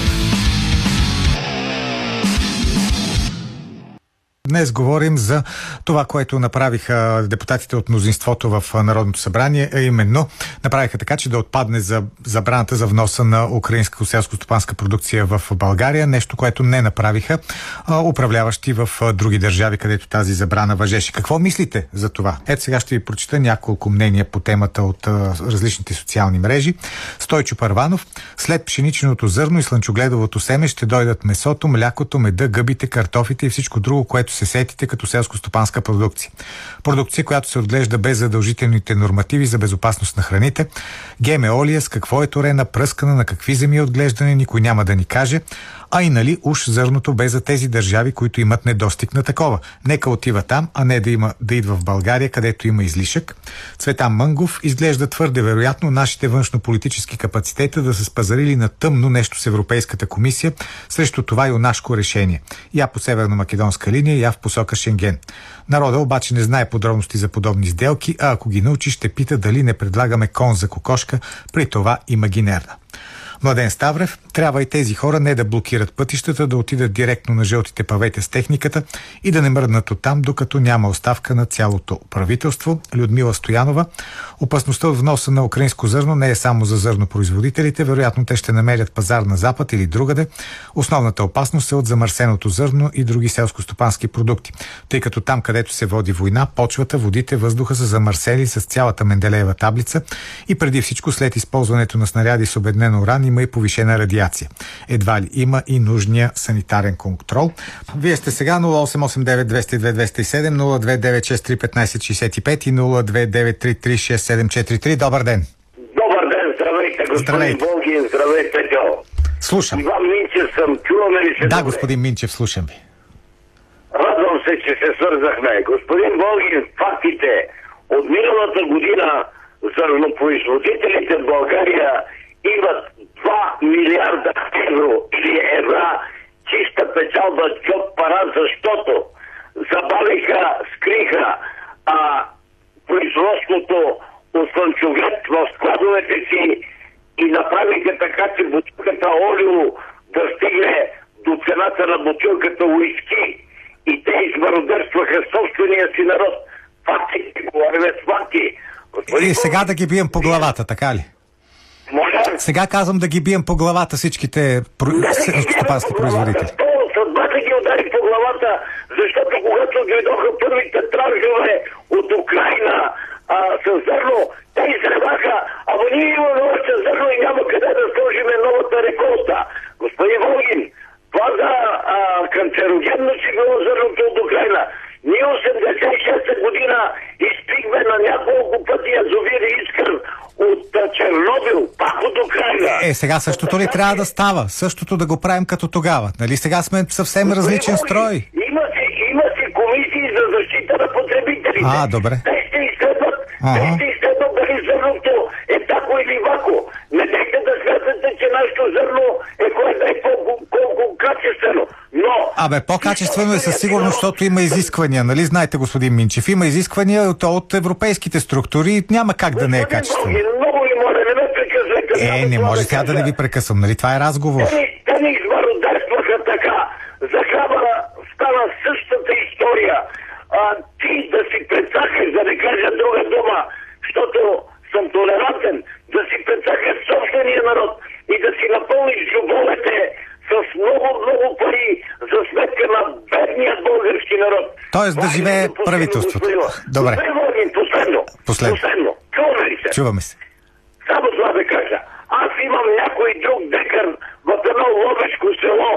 A: Днес говорим за това, което направиха депутатите от мнозинството в Народното събрание, а именно направиха така, че да отпадне за забраната за вноса на украинска селско-стопанска продукция в България, нещо, което не направиха а, управляващи в други държави, където тази забрана въжеше. Какво мислите за това? Ето сега ще ви прочита няколко мнения по темата от а, различните социални мрежи. Стойчо Парванов, след пшеничното зърно и слънчогледовото семе ще дойдат месото, млякото, меда, гъбите, картофите и всичко друго, което се сетите като селско-стопанска продукция. Продукция, която се отглежда без задължителните нормативи за безопасност на храните. ГМО ли е, с какво е торена, пръскана, на какви земи е отглеждане, никой няма да ни каже. А и нали уж зърното бе за тези държави, които имат недостиг на такова. Нека отива там, а не да, има, да идва в България, където има излишък. Цветан Мънгов изглежда твърде вероятно нашите външнополитически капацитета да са спазарили на тъмно нещо с Европейската комисия срещу това юнашко решение. Я по северно-македонска линия, я в посока Шенген. Народа обаче не знае подробности за подобни сделки, а ако ги научи, ще пита дали не предлагаме кон за кокошка, при това имагинерна. Младен Ставрев, трябва и тези хора не да блокират пътищата, да отидат директно на жълтите павете с техниката и да не мръднат оттам, докато няма оставка на цялото правителство. Людмила Стоянова, опасността от вноса на украинско зърно не е само за зърнопроизводителите, вероятно те ще намерят пазар на запад или другаде. Основната опасност е от замърсеното зърно и други селско-стопански продукти, тъй като там, където се води война, почвата, водите, въздуха са замърсели с цялата Менделеева таблица и преди всичко след използването на снаряди с обеднено уран има и повишена радиация. Едва ли има и нужния санитарен контрол. Вие сте сега 0889 202 207 029631565 и 029336743. Добър ден!
C: Добър ден, здравейте, господин. Болгин, здравейте, Джо.
A: Слушам.
C: Иван Минчев съм, чуваме ли се?
A: Да, господин Минчев, слушам ви.
C: Радвам се, че се свързахме. Господин Болгин, фактите от миналата година зърнопроизводителите в България имат 2 милиарда евро или евра чиста печалба джоб пара, защото забавиха, скриха а, производството от слънчоглед в складовете си и направиха така, че бутилката олио да стигне до цената на бутилката уиски. И те измародерстваха собствения си народ. Факти, говорим с факти.
A: И сега да ги бием по главата, така ли?
C: Моля,
A: Сега казвам да ги бием по главата всичките про- селскостопански производители.
C: То съдбата ги удари по главата, защото когато дойдоха първите транжове от Украина а, с зърно, те изреваха, ама ние имаме още зърно и няма къде да сложиме новата реколта. Господин Волгин, това за а, канцерогенно си било зърното от Украина. Ние 86-та година изпихме на няколко пъти язовир Искър от Чернобил, пак от Украина.
A: Е, сега същото ли трябва да става? Същото да го правим като тогава. Нали сега сме съвсем различен строй?
C: Има си, има си комисии за защита на потребителите.
A: А, добре.
C: Те ще изследват, те ще изследват дали зърното е тако или вако. Не дайте да смятате, че нашето зърно е кое да е колко, колко качествено. Но...
A: Абе, по-качествено е със сигурност, защото има изисквания, нали знаете, господин Минчев? Има изисквания от, от европейските структури няма как да не е качествено. Е, не може сега да не ви прекъсвам, нали? Това е разговор.
C: Те ни, те ни измародерстваха така. За храма стана същата история. А, ти да си прецакаш, да не кажа друга дума, защото съм толерантен, да си прецакаш собствения народ и да си напълниш джобовете с много, много пари за сметка на бедния български народ.
A: Тоест да живее правителството. Добре.
C: Последно.
A: Последно.
C: Чуваме се. Само това да кажа. Аз имам някой друг декар в едно ловешко село,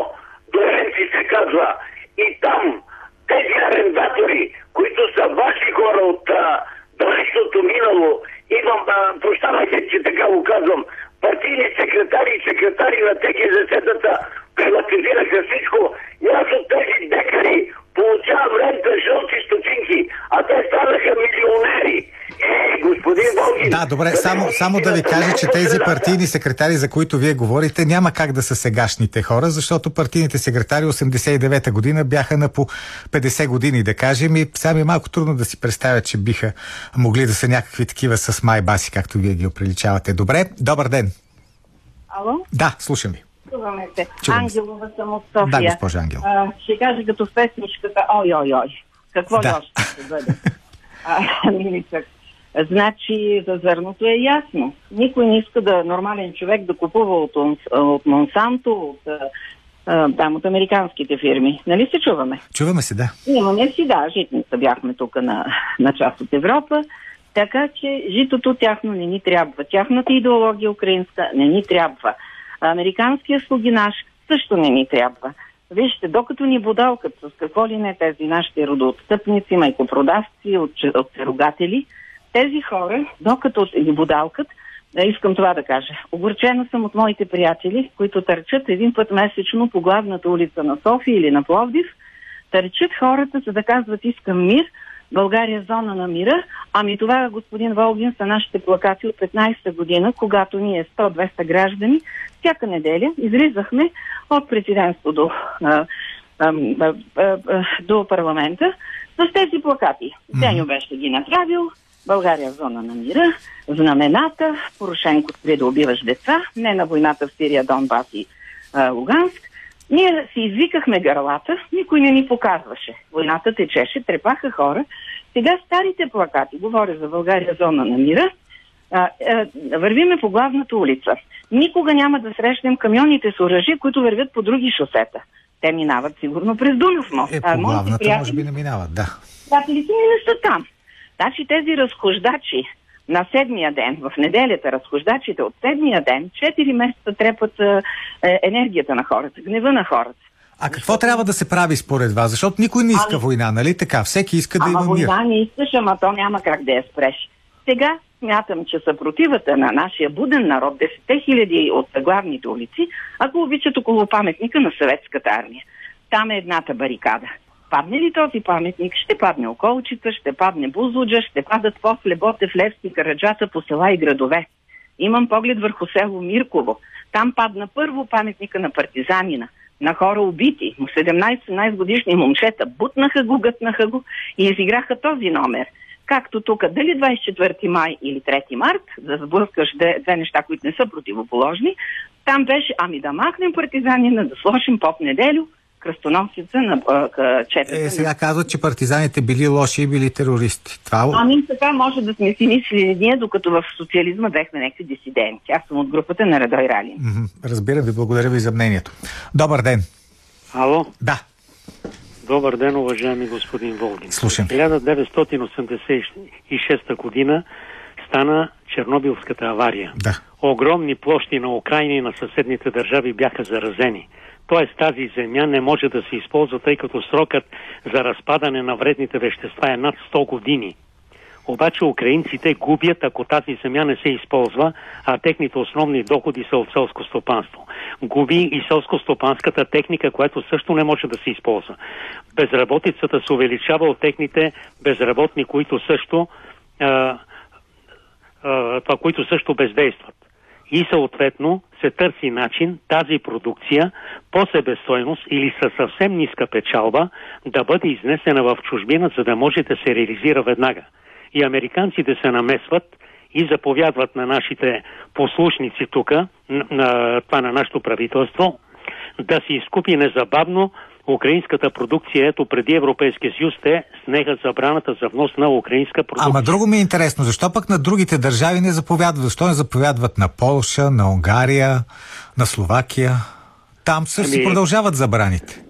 C: Доенци се казва. И там тези арендатори, които са ваши хора от а, далечното минало, имам, а, прощавайте, че така го казвам, партийни секретари и секретари на ТГЗ-тата приватизираха всичко. И аз от тези декари получавам рента жълти стотинки, а те станаха милионери. Е, господин Волгин,
A: Да, добре, само, само да ви кажа, че тези партийни секретари, за които вие говорите, няма как да са сегашните хора, защото партийните секретари 89-та година бяха на по 50 години, да кажем, и сега ми е малко трудно да си представя, че биха могли да са някакви такива с майбаси, както вие ги оприличавате. Добре, добър ден.
D: Ало?
A: Да, слушам ви.
D: Чуваме се.
A: Чувам се.
D: Ангелова съм от София.
A: Да, госпожа Ангел.
D: А, ще кажа като песничката Ой, ой, ой. Какво
A: Да.
D: още ще бъде? А, миличък. Значи за зърното е ясно. Никой не иска да нормален човек да купува от, от Монсанто, от, там, от американските фирми. Нали се чуваме?
A: Чуваме се, да.
D: Имаме си, да, житница бяхме тук на, на част от Европа, така че житото тяхно не ни трябва. Тяхната идеология украинска не ни трябва. Американския слугинаш също не ни трябва. Вижте, докато ни бодалкат с какво ли не тези нашите родоотстъпници, майкопродавци, от, от тези хора, докато ни бодалкат, Да, искам това да кажа. Огорчена съм от моите приятели, които търчат един път месечно по главната улица на София или на Пловдив. Търчат хората, за да казват искам мир, България е зона на мира. Ами това, господин Волгин, са нашите плакати от 15-та година, когато ние 100-200 граждани всяка неделя излизахме от президентство до, а, а, а, до парламента с тези плакати. Деню беше ги направил, България е зона на мира, знамената, Порошенко спре да убиваш деца, не на войната в Сирия, Донбас и а, Луганск. Ние си извикахме гърлата, никой не ни показваше. Войната течеше, трепаха хора. Сега старите плакати, говоря за България зона на мира, а, а, вървиме по главната улица. Никога няма да срещнем камионите с оръжие, които вървят по други шосета. Те минават сигурно през Дунов мост.
A: Е, по главната може би не минават, да.
D: Приятелите ми не са там. Значи тези разхождачи на седмия ден, в неделята, разхождачите от седмия ден, 4 месеца трепат е, енергията на хората, гнева на хората.
A: А какво трябва да се прави според вас? Защото никой не иска ами, война, нали така? Всеки иска да има мир.
D: война не искаш, ама то няма как да я спреш. Сега смятам, че съпротивата на нашия буден народ, 10 хиляди от главните улици, ако обичат около паметника на съветската армия. Там е едната барикада. Падне ли този паметник, ще падне Околчица, ще падне Бузлуджа, ще падат после Ботев, Левски, Караджата по села и градове. Имам поглед върху село Мирково. Там падна първо паметника на партизанина, на хора убити, 17-17 годишни момчета. Бутнаха го, гътнаха го и изиграха този номер – както тук, дали 24 май или 3 март, да сблъскаш две, две неща, които не са противоположни, там беше, ами да махнем партизанина, да сложим поп неделю, кръстоносица на четата.
A: Е, сега казват, че партизаните били лоши и били терористи. Това...
D: Ами така може да сме си мислили ние, докато в социализма бехме някакви дисиденти. Аз съм от групата на Радой Ралин.
A: Разбира ви, благодаря ви за мнението. Добър ден.
E: Ало?
A: Да.
E: Добър ден, уважаеми господин Волгин.
A: Слушам.
E: 1986 година стана Чернобилската авария.
A: Да.
E: Огромни площи на Украина и на съседните държави бяха заразени. Тоест тази земя не може да се използва, тъй като срокът за разпадане на вредните вещества е над 100 години. Обаче украинците губят, ако тази земя не се използва, а техните основни доходи са от селско стопанство. Губи и селско-стопанската техника, която също не може да се използва. Безработицата се увеличава от техните безработни, които също, а, а, това, които също бездействат. И съответно се търси начин тази продукция по себестойност или със съвсем ниска печалба да бъде изнесена в чужбина, за да може да се реализира веднага. И американците се намесват и заповядват на нашите послушници тук, на това на нашето правителство, да се изкупи незабавно украинската продукция. Ето преди Европейския съюз те снеха забраната за внос на украинска продукция.
A: Ама друго ми е интересно, защо пък на другите държави не заповядват? Защо не заповядват на Полша, на Унгария, на Словакия? Там също ами... продължават забраните.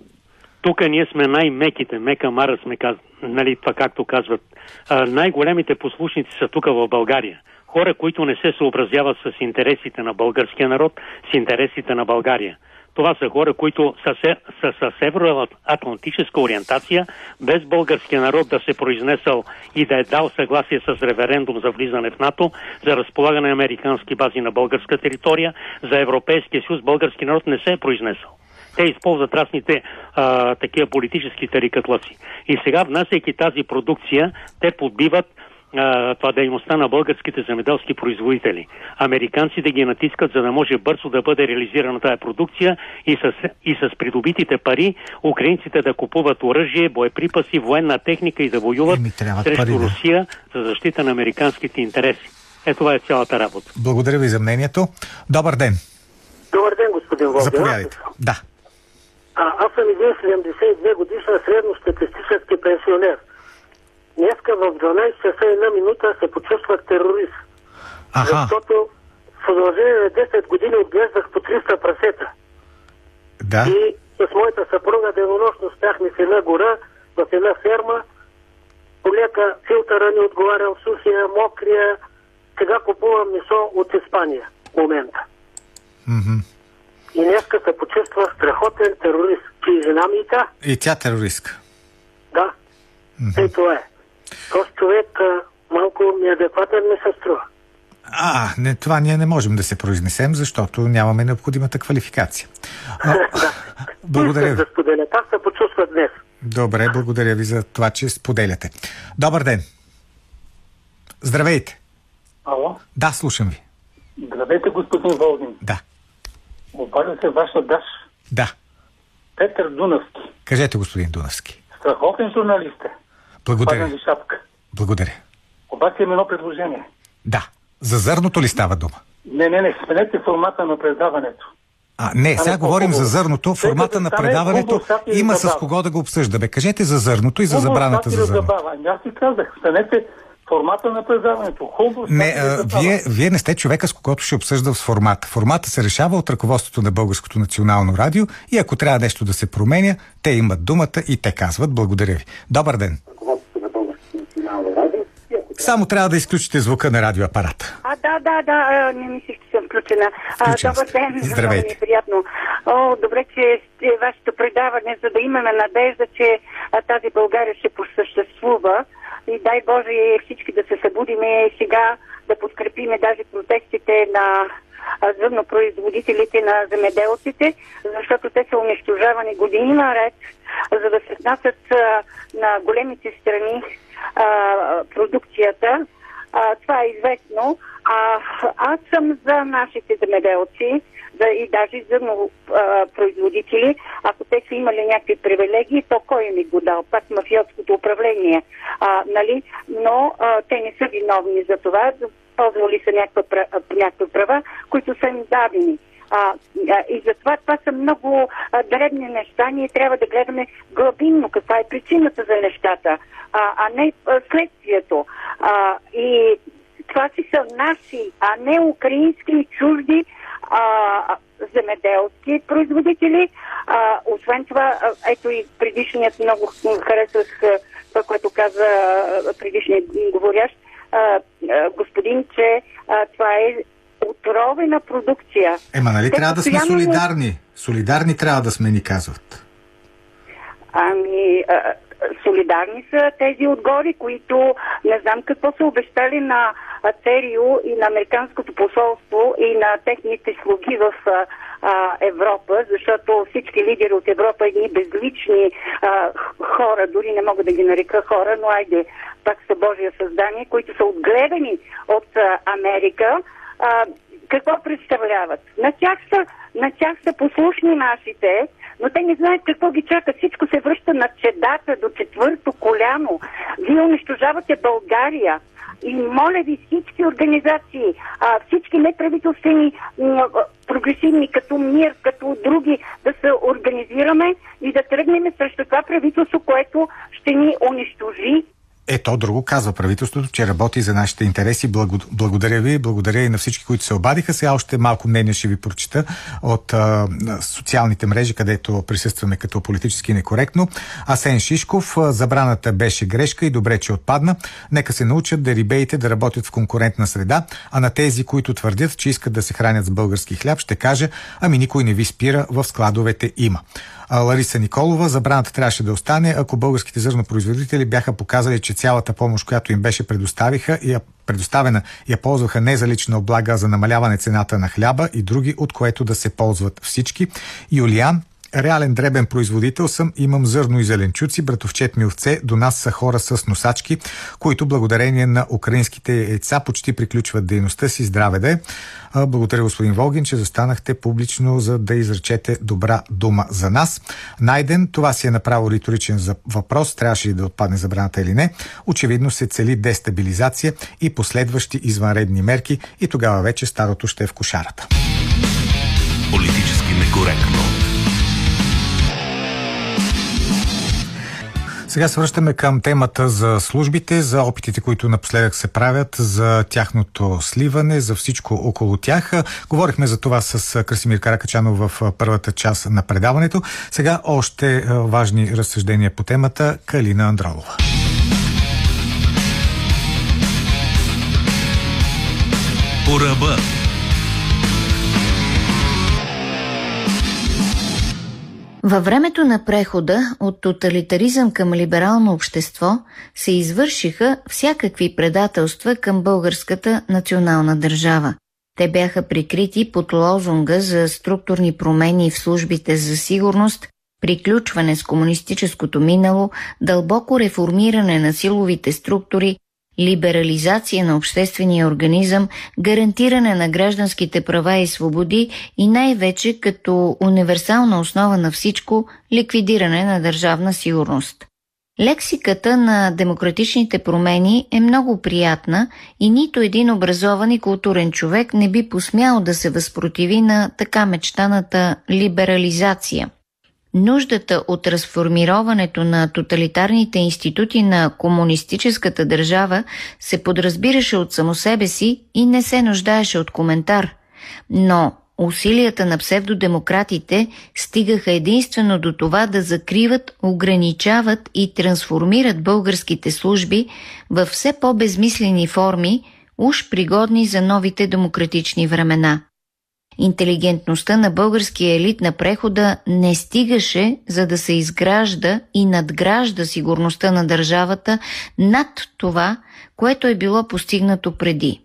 E: Тук ние сме най-меките, мека мара сме, нали, това както казват. А, най-големите послушници са тук в България. Хора, които не се съобразяват с интересите на българския народ, с интересите на България. Това са хора, които са, са с евроатлантическа ориентация, без българския народ да се произнесъл и да е дал съгласие с референдум за влизане в НАТО, за разполагане на американски бази на българска територия, за Европейския съюз, български народ не се е произнесъл. Те използват разните а, такива политически тарикатлъци. И сега, внасяйки тази продукция, те подбиват а, това дейността на българските земеделски производители. Американците ги натискат, за да може бързо да бъде реализирана тази продукция и с, и с придобитите пари украинците да купуват оръжие, боеприпаси, военна техника и да воюват срещу пари, да. Русия за защита на американските интереси. Е, това е цялата работа.
A: Благодаря ви за мнението. Добър ден.
F: Добър ден, господин Волгин.
A: Заповядайте. Да.
F: А, аз съм един 72 годишен средностатистически пенсионер. Днеска в 12 часа една минута се почувствах терорист.
A: Аха.
F: Защото в продължение на 10 години отглеждах по 300 прасета.
A: Да.
F: И с моята съпруга денонощно спяхме в една гора, в една ферма. Полека филтъра не отговарял, сухия, мокрия. Сега купувам месо от Испания в момента.
A: Mm-hmm.
F: И днеска се почувства страхотен терорист. Че жена ми и тя.
A: И тя терористка.
F: Да. Mm-hmm. Ей това е. Този човек а, малко неадекватен ми се струва.
A: А, не, това ние не можем да се произнесем, защото нямаме необходимата квалификация. А, благодаря ви.
F: Да споделят. Аз се почувствах днес.
A: Добре, благодаря ви за това, че споделяте. Добър ден. Здравейте.
G: Ало?
A: Да, слушам ви.
G: Здравейте, господин Волгин.
A: Да.
G: Обажда се ваша даш.
A: Да.
G: Петър Дунавски.
A: Кажете, господин Дунавски.
G: Страхотен журналист е.
A: Благодаря.
G: Ви шапка.
A: Благодаря.
G: Обаче имам едно предложение.
A: Да. За зърното ли става дума?
G: Не, не, не, сменете формата на предаването.
A: А, не, сега
G: Стане
A: говорим за зърното. Формата на предаването има с кого да го обсъждаме. Кажете за зърното и за забраната за зърното.
G: Ами Аз си казах, сменете формата на предаването. Хубаво,
A: Не, а, вие, вие не сте човека, с когото ще обсъжда с формата. Формата се решава от ръководството на Българското национално радио и ако трябва нещо да се променя, те имат думата и те казват благодаря ви. Добър ден. Само трябва да изключите звука на радиоапарата.
H: А, да, да, да, не мислих, че съм включена. А, добър ден,
A: Здравейте.
H: много ми е приятно. О, добре, че сте вашето предаване, за да имаме надежда, че а, тази България ще посъществува. И дай Боже всички да се събудиме и сега да подкрепиме даже протестите на а, зърнопроизводителите на земеделците, защото те са унищожавани години наред, за да се внасят на големите страни продукцията. Това е известно. А, аз съм за нашите земеделци за, и даже за а, производители. Ако те са имали някакви привилегии, то кой ми го дал? Пак мафиотското управление. А, нали? Но а, те не са виновни за това. Ползвали са някакви права, които са им дадени. А, и затова това са много а, дребни неща. Ние трябва да гледаме глобинно каква е причината за нещата, а, а не следствието. А, и това си са наши, а не украински и чужди а, земеделски производители. А, освен това, ето и предишният много харесах това, което каза предишният говорящ, господин, че а, това е отровена продукция.
A: Ема, нали
H: Те
A: трябва да сме солидарни? Солидарни трябва да сме, ни казват.
H: Ами, а, солидарни са тези отгоре, които не знам какво са обещали на ЦРУ и на Американското посолство и на техните слуги в а, Европа, защото всички лидери от Европа, едни безлични а, хора, дори не мога да ги нарека хора, но айде, пак са Божия създание, които са отгледани от Америка, а, какво представляват? На тях, са, на тях са послушни нашите, но те не знаят какво ги чака. Всичко се връща на чедата до четвърто коляно. Вие унищожавате България. И моля ви всички организации, всички неправителствени прогресивни, като МИР, като други, да се организираме и да тръгнем срещу това правителство, което ще ни унищожи
A: Ето, друго казва правителството, че работи за нашите интереси. Благо, благодаря ви, благодаря и на всички, които се обадиха. Сега още малко мнение ще ви прочита от а, социалните мрежи, където присъстваме като политически некоректно. Асен Шишков, забраната беше грешка и добре, че отпадна. Нека се научат да рибеите да работят в конкурентна среда, а на тези, които твърдят, че искат да се хранят с български хляб, ще каже, ами никой не ви спира, в складовете има. Лариса Николова, забраната трябваше да остане, ако българските зърнопроизводители бяха показали, че цялата помощ, която им беше предоставиха я предоставена, я ползваха не за лична облага, а за намаляване цената на хляба и други, от което да се ползват всички. Юлиан, Реален дребен производител съм, имам зърно и зеленчуци, братовчет ми овце, до нас са хора с носачки, които благодарение на украинските яйца почти приключват дейността си. Здраве де! Благодаря господин Волгин, че застанахте публично, за да изречете добра дума за нас. Найден, това си е направо риторичен въпрос, трябваше ли да отпадне забраната или не. Очевидно се цели дестабилизация и последващи извънредни мерки и тогава вече старото ще е в кошарата.
I: Политически некоректно.
A: Сега свръщаме към темата за службите, за опитите, които напоследък се правят, за тяхното сливане, за всичко около тях. Говорихме за това с Красимир Каракачанов в първата част на предаването. Сега още важни разсъждения по темата. Калина Андролова.
I: По.
J: Във времето на прехода от тоталитаризъм към либерално общество се извършиха всякакви предателства към българската национална държава. Те бяха прикрити под лозунга за структурни промени в службите за сигурност, приключване с комунистическото минало, дълбоко реформиране на силовите структури, либерализация на обществения организъм, гарантиране на гражданските права и свободи и най-вече като универсална основа на всичко ликвидиране на държавна сигурност. Лексиката на демократичните промени е много приятна и нито един образован и културен човек не би посмял да се възпротиви на така мечтаната либерализация – Нуждата от разформироването на тоталитарните институти на комунистическата държава се подразбираше от само себе си и не се нуждаеше от коментар. Но усилията на псевдодемократите стигаха единствено до това да закриват, ограничават и трансформират българските служби в все по-безмислени форми, уж пригодни за новите демократични времена. Интелигентността на българския елит на прехода не стигаше за да се изгражда и надгражда сигурността на държавата над това, което е било постигнато преди.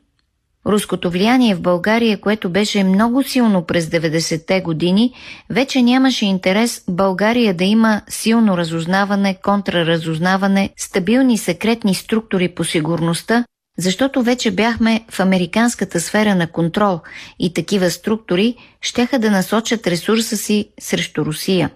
J: Руското влияние в България, което беше много силно през 90-те години, вече нямаше интерес България да има силно разузнаване, контраразузнаване, стабилни секретни структури по сигурността, защото вече бяхме в американската сфера на контрол и такива структури щяха да насочат ресурса си срещу Русия.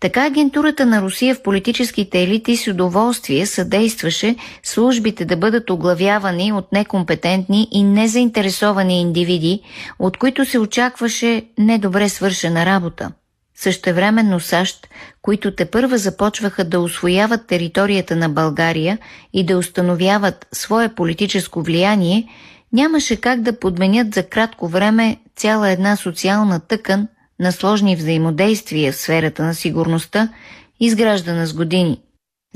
J: Така агентурата на Русия в политическите елити с удоволствие съдействаше службите да бъдат оглавявани от некомпетентни и незаинтересовани индивиди, от които се очакваше недобре свършена работа. Същевременно САЩ, които те първа започваха да освояват територията на България и да установяват свое политическо влияние, нямаше как да подменят за кратко време цяла една социална тъкан на сложни взаимодействия в сферата на сигурността, изграждана с години.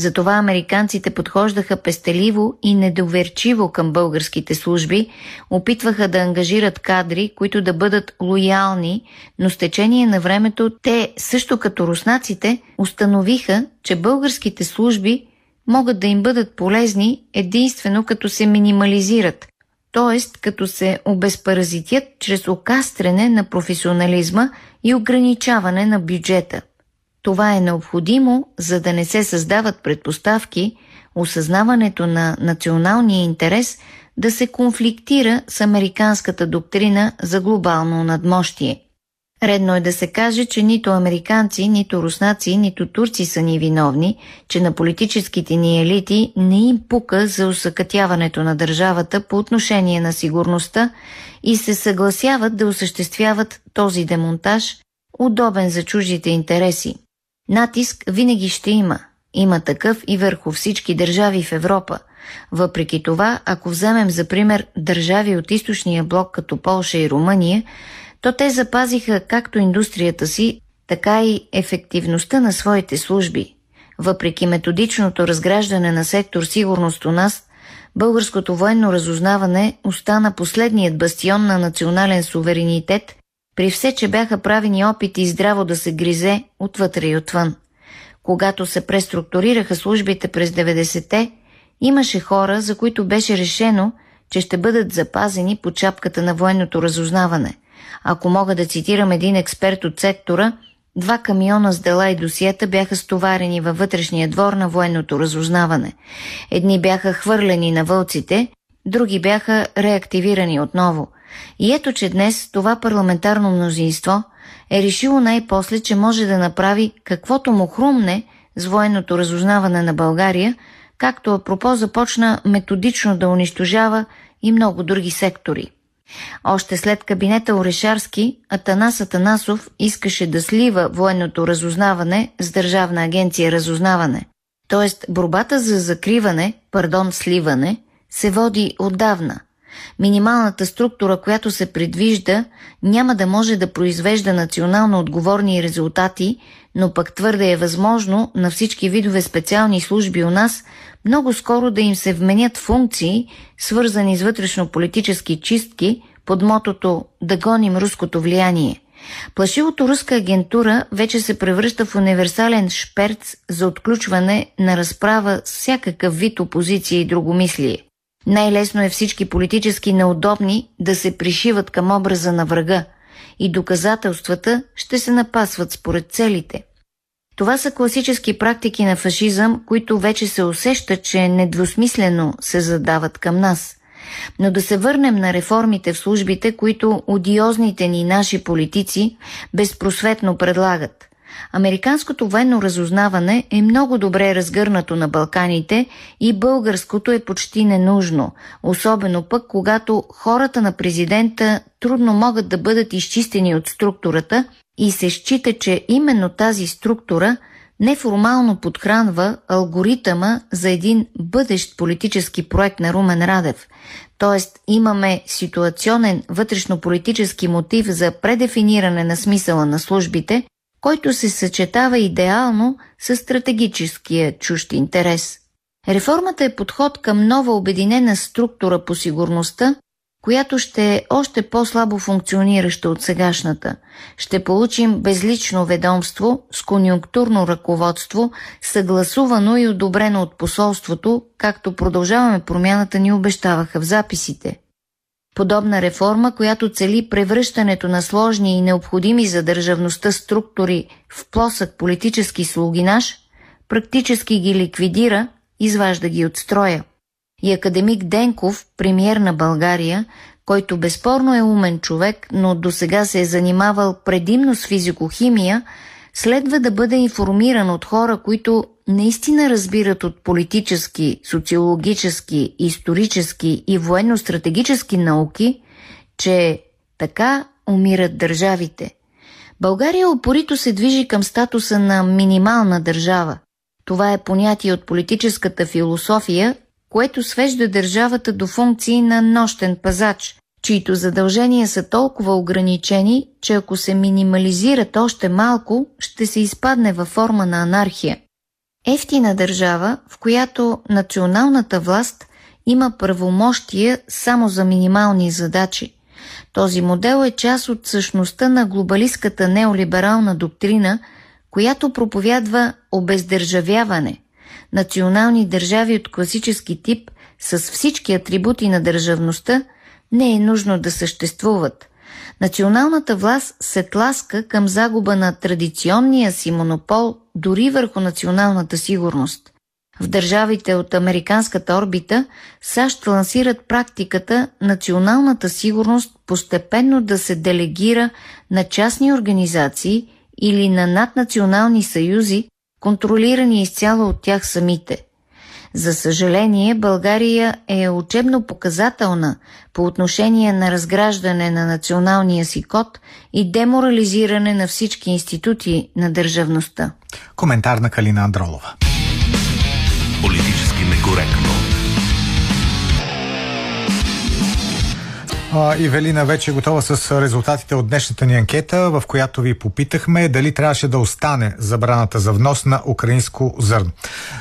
J: Затова американците подхождаха пестеливо и недоверчиво към българските служби, опитваха да ангажират кадри, които да бъдат лоялни, но с течение на времето те, също като руснаците, установиха, че българските служби могат да им бъдат полезни единствено като се минимализират, т.е. като се обезпаразитят чрез окастрене на професионализма и ограничаване на бюджета. Това е необходимо, за да не се създават предпоставки осъзнаването на националния интерес да се конфликтира с американската доктрина за глобално надмощие. Редно е да се каже, че нито американци, нито руснаци, нито турци са ни виновни, че на политическите ни елити не им пука за усъкътяването на държавата по отношение на сигурността и се съгласяват да осъществяват този демонтаж, удобен за чуждите интереси. Натиск винаги ще има. Има такъв и върху всички държави в Европа. Въпреки това, ако вземем за пример държави от източния блок като Полша и Румъния, то те запазиха както индустрията си, така и ефективността на своите служби. Въпреки методичното разграждане на сектор сигурност у нас, българското военно разузнаване остана последният бастион на национален суверенитет при все, че бяха правени опити здраво да се гризе отвътре и отвън. Когато се преструктурираха службите през 90-те, имаше хора, за които беше решено, че ще бъдат запазени по чапката на военното разузнаване. Ако мога да цитирам един експерт от сектора, два камиона с дела и досиета бяха стоварени във вътрешния двор на военното разузнаване. Едни бяха хвърлени на вълците, други бяха реактивирани отново – и ето, че днес това парламентарно мнозинство е решило най-после, че може да направи каквото му хрумне с военното разузнаване на България, както апропо започна методично да унищожава и много други сектори. Още след кабинета Орешарски, Атанас Атанасов искаше да слива военното разузнаване с Държавна агенция разузнаване. Тоест, борбата за закриване, пардон, сливане, се води отдавна – Минималната структура, която се предвижда, няма да може да произвежда национално отговорни резултати, но пък твърде е възможно на всички видове специални служби у нас много скоро да им се вменят функции, свързани с вътрешно-политически чистки под мотото «Да гоним руското влияние». Плашилото руска агентура вече се превръща в универсален шперц за отключване на разправа с всякакъв вид опозиция и другомислие. Най-лесно е всички политически неудобни да се пришиват към образа на врага и доказателствата ще се напасват според целите. Това са класически практики на фашизъм, които вече се усеща, че недвусмислено се задават към нас. Но да се върнем на реформите в службите, които одиозните ни наши политици безпросветно предлагат. Американското военно разузнаване е много добре разгърнато на Балканите и българското е почти ненужно, особено пък когато хората на президента трудно могат да бъдат изчистени от структурата и се счита, че именно тази структура неформално подхранва алгоритъма за един бъдещ политически проект на Румен Радев. Тоест имаме ситуационен вътрешно-политически мотив за предефиниране на смисъла на службите, който се съчетава идеално с стратегическия чужд интерес. Реформата е подход към нова обединена структура по сигурността, която ще е още по-слабо функционираща от сегашната. Ще получим безлично ведомство с конюнктурно ръководство, съгласувано и одобрено от посолството, както продължаваме промяната ни обещаваха в записите. Подобна реформа, която цели превръщането на сложни и необходими за държавността структури в плосък политически слугинаж, практически ги ликвидира, изважда ги от строя. И академик Денков, премьер на България, който безспорно е умен човек, но до сега се е занимавал предимно с физикохимия, следва да бъде информиран от хора, които наистина разбират от политически, социологически, исторически и военно-стратегически науки, че така умират държавите. България опорито се движи към статуса на минимална държава. Това е понятие от политическата философия, което свежда държавата до функции на нощен пазач, чието задължения са толкова ограничени, че ако се минимализират още малко, ще се изпадне във форма на анархия. Ефтина държава, в която националната власт има правомощия само за минимални задачи. Този модел е част от същността на глобалистката неолиберална доктрина, която проповядва обездържавяване. Национални държави от класически тип с всички атрибути на държавността не е нужно да съществуват. Националната власт се тласка към загуба на традиционния си монопол дори върху националната сигурност. В държавите от американската орбита САЩ лансират практиката националната сигурност постепенно да се делегира на частни организации или на наднационални съюзи, контролирани изцяло от тях самите – за съжаление, България е учебно показателна по отношение на разграждане на националния си код и деморализиране на всички институти на държавността.
A: Коментар на Калина Андролова.
I: Политически некоректно.
A: Ивелина вече е готова с резултатите от днешната ни анкета, в която ви попитахме дали трябваше да остане забраната за внос на украинско зърно.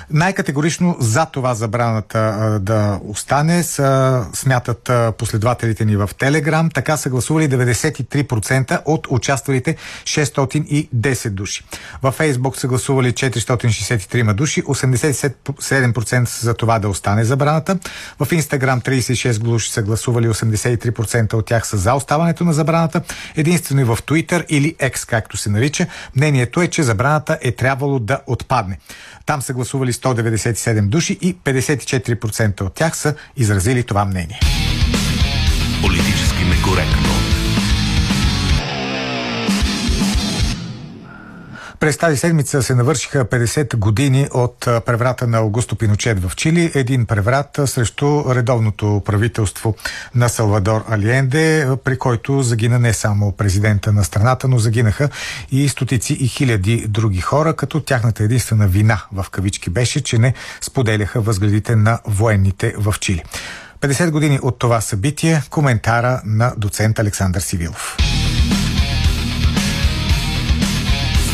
A: Най-категорично за това забраната да остане са, смятат последователите ни в Телеграм. Така са гласували 93% от участвалите 610 души. Във Фейсбук са гласували 463 души, 87% за това да остане забраната. В Инстаграм 36 души са гласували 83 40% от тях са за оставането на забраната. Единствено и в Twitter или X, както се нарича, мнението е, че забраната е трябвало да отпадне. Там са гласували 197 души и 54% от тях са изразили това мнение.
I: Политически некоректно.
A: През тази седмица се навършиха 50 години от преврата на Аугусто Пиночет в Чили. Един преврат срещу редовното правителство на Салвадор Алиенде, при който загина не само президента на страната, но загинаха и стотици и хиляди други хора, като тяхната единствена вина в кавички беше, че не споделяха възгледите на военните в Чили. 50 години от това събитие, коментара на доцент Александър Сивилов.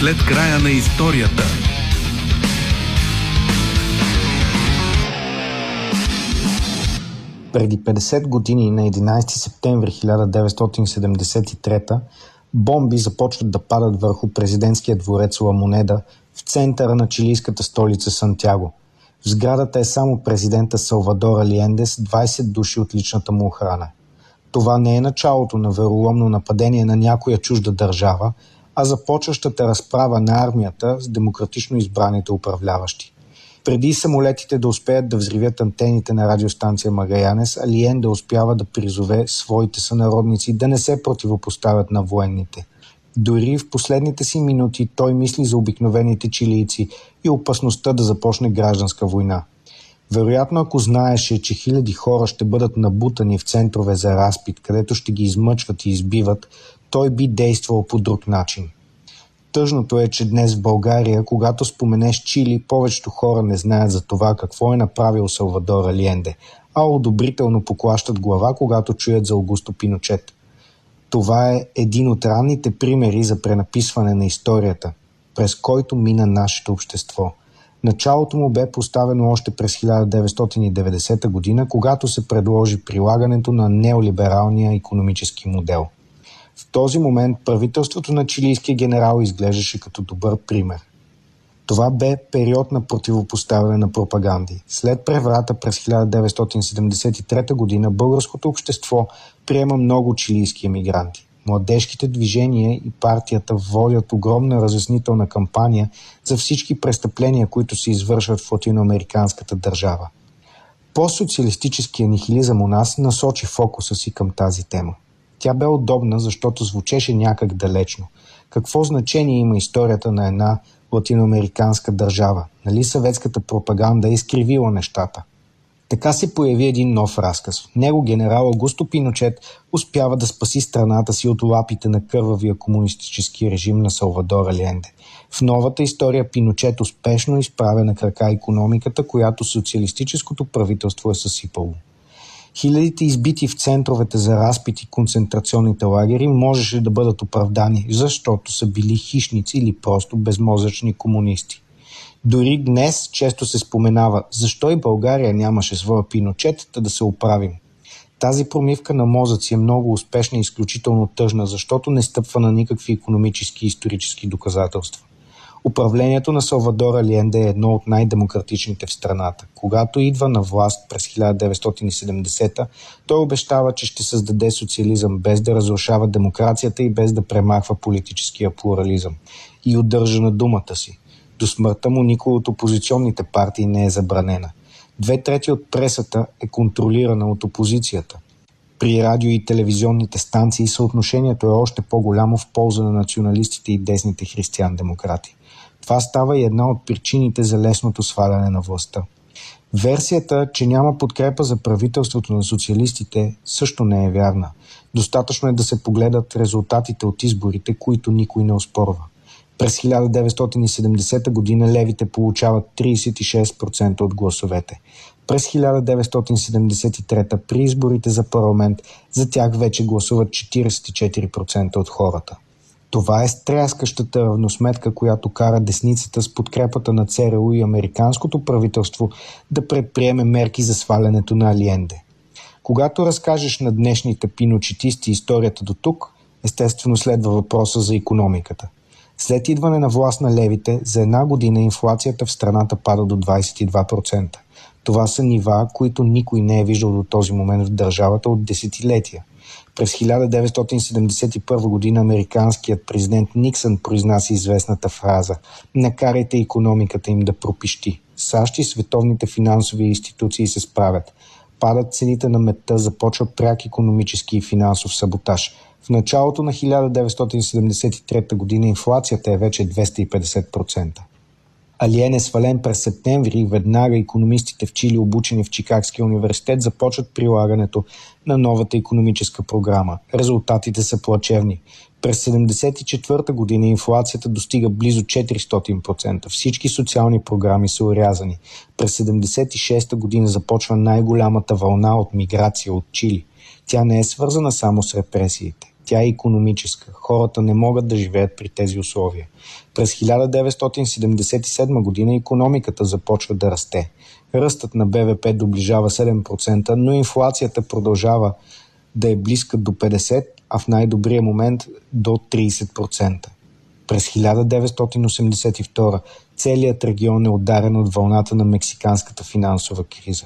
I: След края на историята.
K: Преди 50 години на 11 септември 1973 Бомби започват да падат върху президентския дворец Ламонеда в центъра на чилийската столица Сантяго. В сградата е само президента Салвадор Алиендес, 20 души от личната му охрана. Това не е началото на вероломно нападение на някоя чужда държава, а започващата разправа на армията с демократично избраните управляващи. Преди самолетите да успеят да взривят антените на радиостанция Магаянес, Алиен да успява да призове своите сънародници да не се противопоставят на военните. Дори в последните си минути той мисли за обикновените чилийци и опасността да започне гражданска война. Вероятно, ако знаеше, че хиляди хора ще бъдат набутани в центрове за разпит, където ще ги измъчват и избиват, той би действал по друг начин. Тъжното е, че днес в България, когато споменеш Чили, повечето хора не знаят за това какво е направил Салвадор Алиенде, а одобрително поклащат глава, когато чуят за Аугусто Пиночет. Това е един от ранните примери за пренаписване на историята, през който мина нашето общество – Началото му бе поставено още през 1990 година, когато се предложи прилагането на неолибералния економически модел. В този момент правителството на чилийския генерал изглеждаше като добър пример. Това бе период на противопоставяне на пропаганди. След преврата през 1973 година българското общество приема много чилийски емигранти. Младежките движения и партията водят огромна разяснителна кампания за всички престъпления, които се извършват в латиноамериканската държава. По-социалистическия нихилизъм у нас насочи фокуса си към тази тема. Тя бе удобна, защото звучеше някак далечно. Какво значение има историята на една латиноамериканска държава? Нали съветската пропаганда е изкривила нещата? Така се появи един нов разказ. В него генерал Агусто Пиночет успява да спаси страната си от лапите на кървавия комунистически режим на Салвадор Аленде. В новата история Пиночет успешно изправя на крака економиката, която социалистическото правителство е съсипало. Хилядите избити в центровете за разпит и концентрационните лагери можеше да бъдат оправдани, защото са били хищници или просто безмозъчни комунисти. Дори днес често се споменава защо и България нямаше своя пиночет, да се оправим. Тази промивка на мозъци е много успешна и изключително тъжна, защото не стъпва на никакви економически и исторически доказателства. Управлението на Салвадор Алиенде е едно от най-демократичните в страната. Когато идва на власт през 1970 той обещава, че ще създаде социализъм без да разрушава демокрацията и без да премахва политическия плурализъм. И удържа на думата си. До смъртта му никой от опозиционните партии не е забранена. Две трети от пресата е контролирана от опозицията. При радио и телевизионните станции съотношението е още по-голямо в полза на националистите и десните християн-демократи. Това става и една от причините за лесното сваляне на властта. Версията, че няма подкрепа за правителството на социалистите, също не е вярна. Достатъчно е да се погледат резултатите от изборите, които никой не оспорва. През 1970 година левите получават 36% от гласовете. През 1973 при изборите за парламент за тях вече гласуват 44% от хората. Това е стряскащата равносметка, която кара десницата с подкрепата на ЦРУ и американското правителство да предприеме мерки за свалянето на Алиенде. Когато разкажеш на днешните пиночетисти историята до тук, естествено следва въпроса за економиката – след идване на власт на левите, за една година инфлацията в страната пада до 22%. Това са нива, които никой не е виждал до този момент в държавата от десетилетия. През 1971 година американският президент Никсън произнася известната фраза «Накарайте економиката им да пропищи». САЩ и световните финансови институции се справят. Падат цените на метта, започва пряк економически и финансов саботаж – в началото на 1973 година инфлацията е вече 250%. Алиен е свален през септември и веднага економистите в Чили, обучени в Чикагския университет, започват прилагането на новата економическа програма. Резултатите са плачевни. През 1974 година инфлацията достига близо 400%. Всички социални програми са урязани. През 1976 година започва най-голямата вълна от миграция от Чили. Тя не е свързана само с репресиите. Тя е економическа. Хората не могат да живеят при тези условия. През 1977 година економиката започва да расте. Ръстът на БВП доближава 7%, но инфлацията продължава да е близка до 50%, а в най-добрия момент до 30%. През 1982 целият регион е ударен от вълната на мексиканската финансова криза.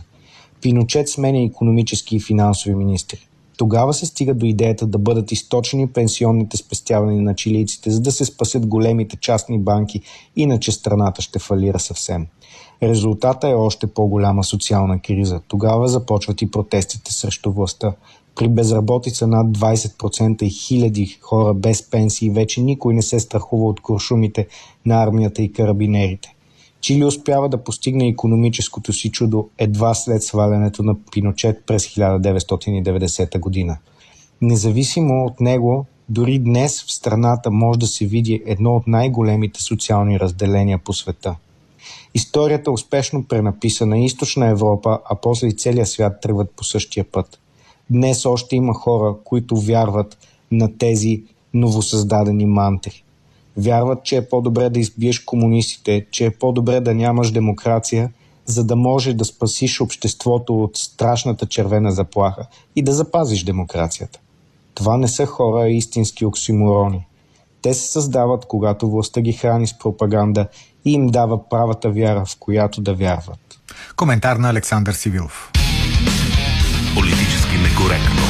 K: Пиночет сменя економически и финансови министри. Тогава се стига до идеята да бъдат източени пенсионните спестявания на чилийците, за да се спасят големите частни банки, иначе страната ще фалира съвсем. Резултата е още по-голяма социална криза. Тогава започват и протестите срещу властта. При безработица над 20% и хиляди хора без пенсии вече никой не се страхува от куршумите на армията и карабинерите. Чили успява да постигне економическото си чудо едва след свалянето на Пиночет през 1990 година. Независимо от него, дори днес в страната може да се види едно от най-големите социални разделения по света. Историята успешно пренаписа на източна Европа, а после и целия свят тръгват по същия път. Днес още има хора, които вярват на тези новосъздадени мантри. Вярват, че е по-добре да избиеш комунистите, че е по-добре да нямаш демокрация, за да може да спасиш обществото от страшната червена заплаха и да запазиш демокрацията. Това не са хора, а истински оксиморони. Те се създават, когато властта ги храни с пропаганда и им дава правата вяра, в която да вярват.
A: Коментар на Александър Сивилов. Политически некоректно.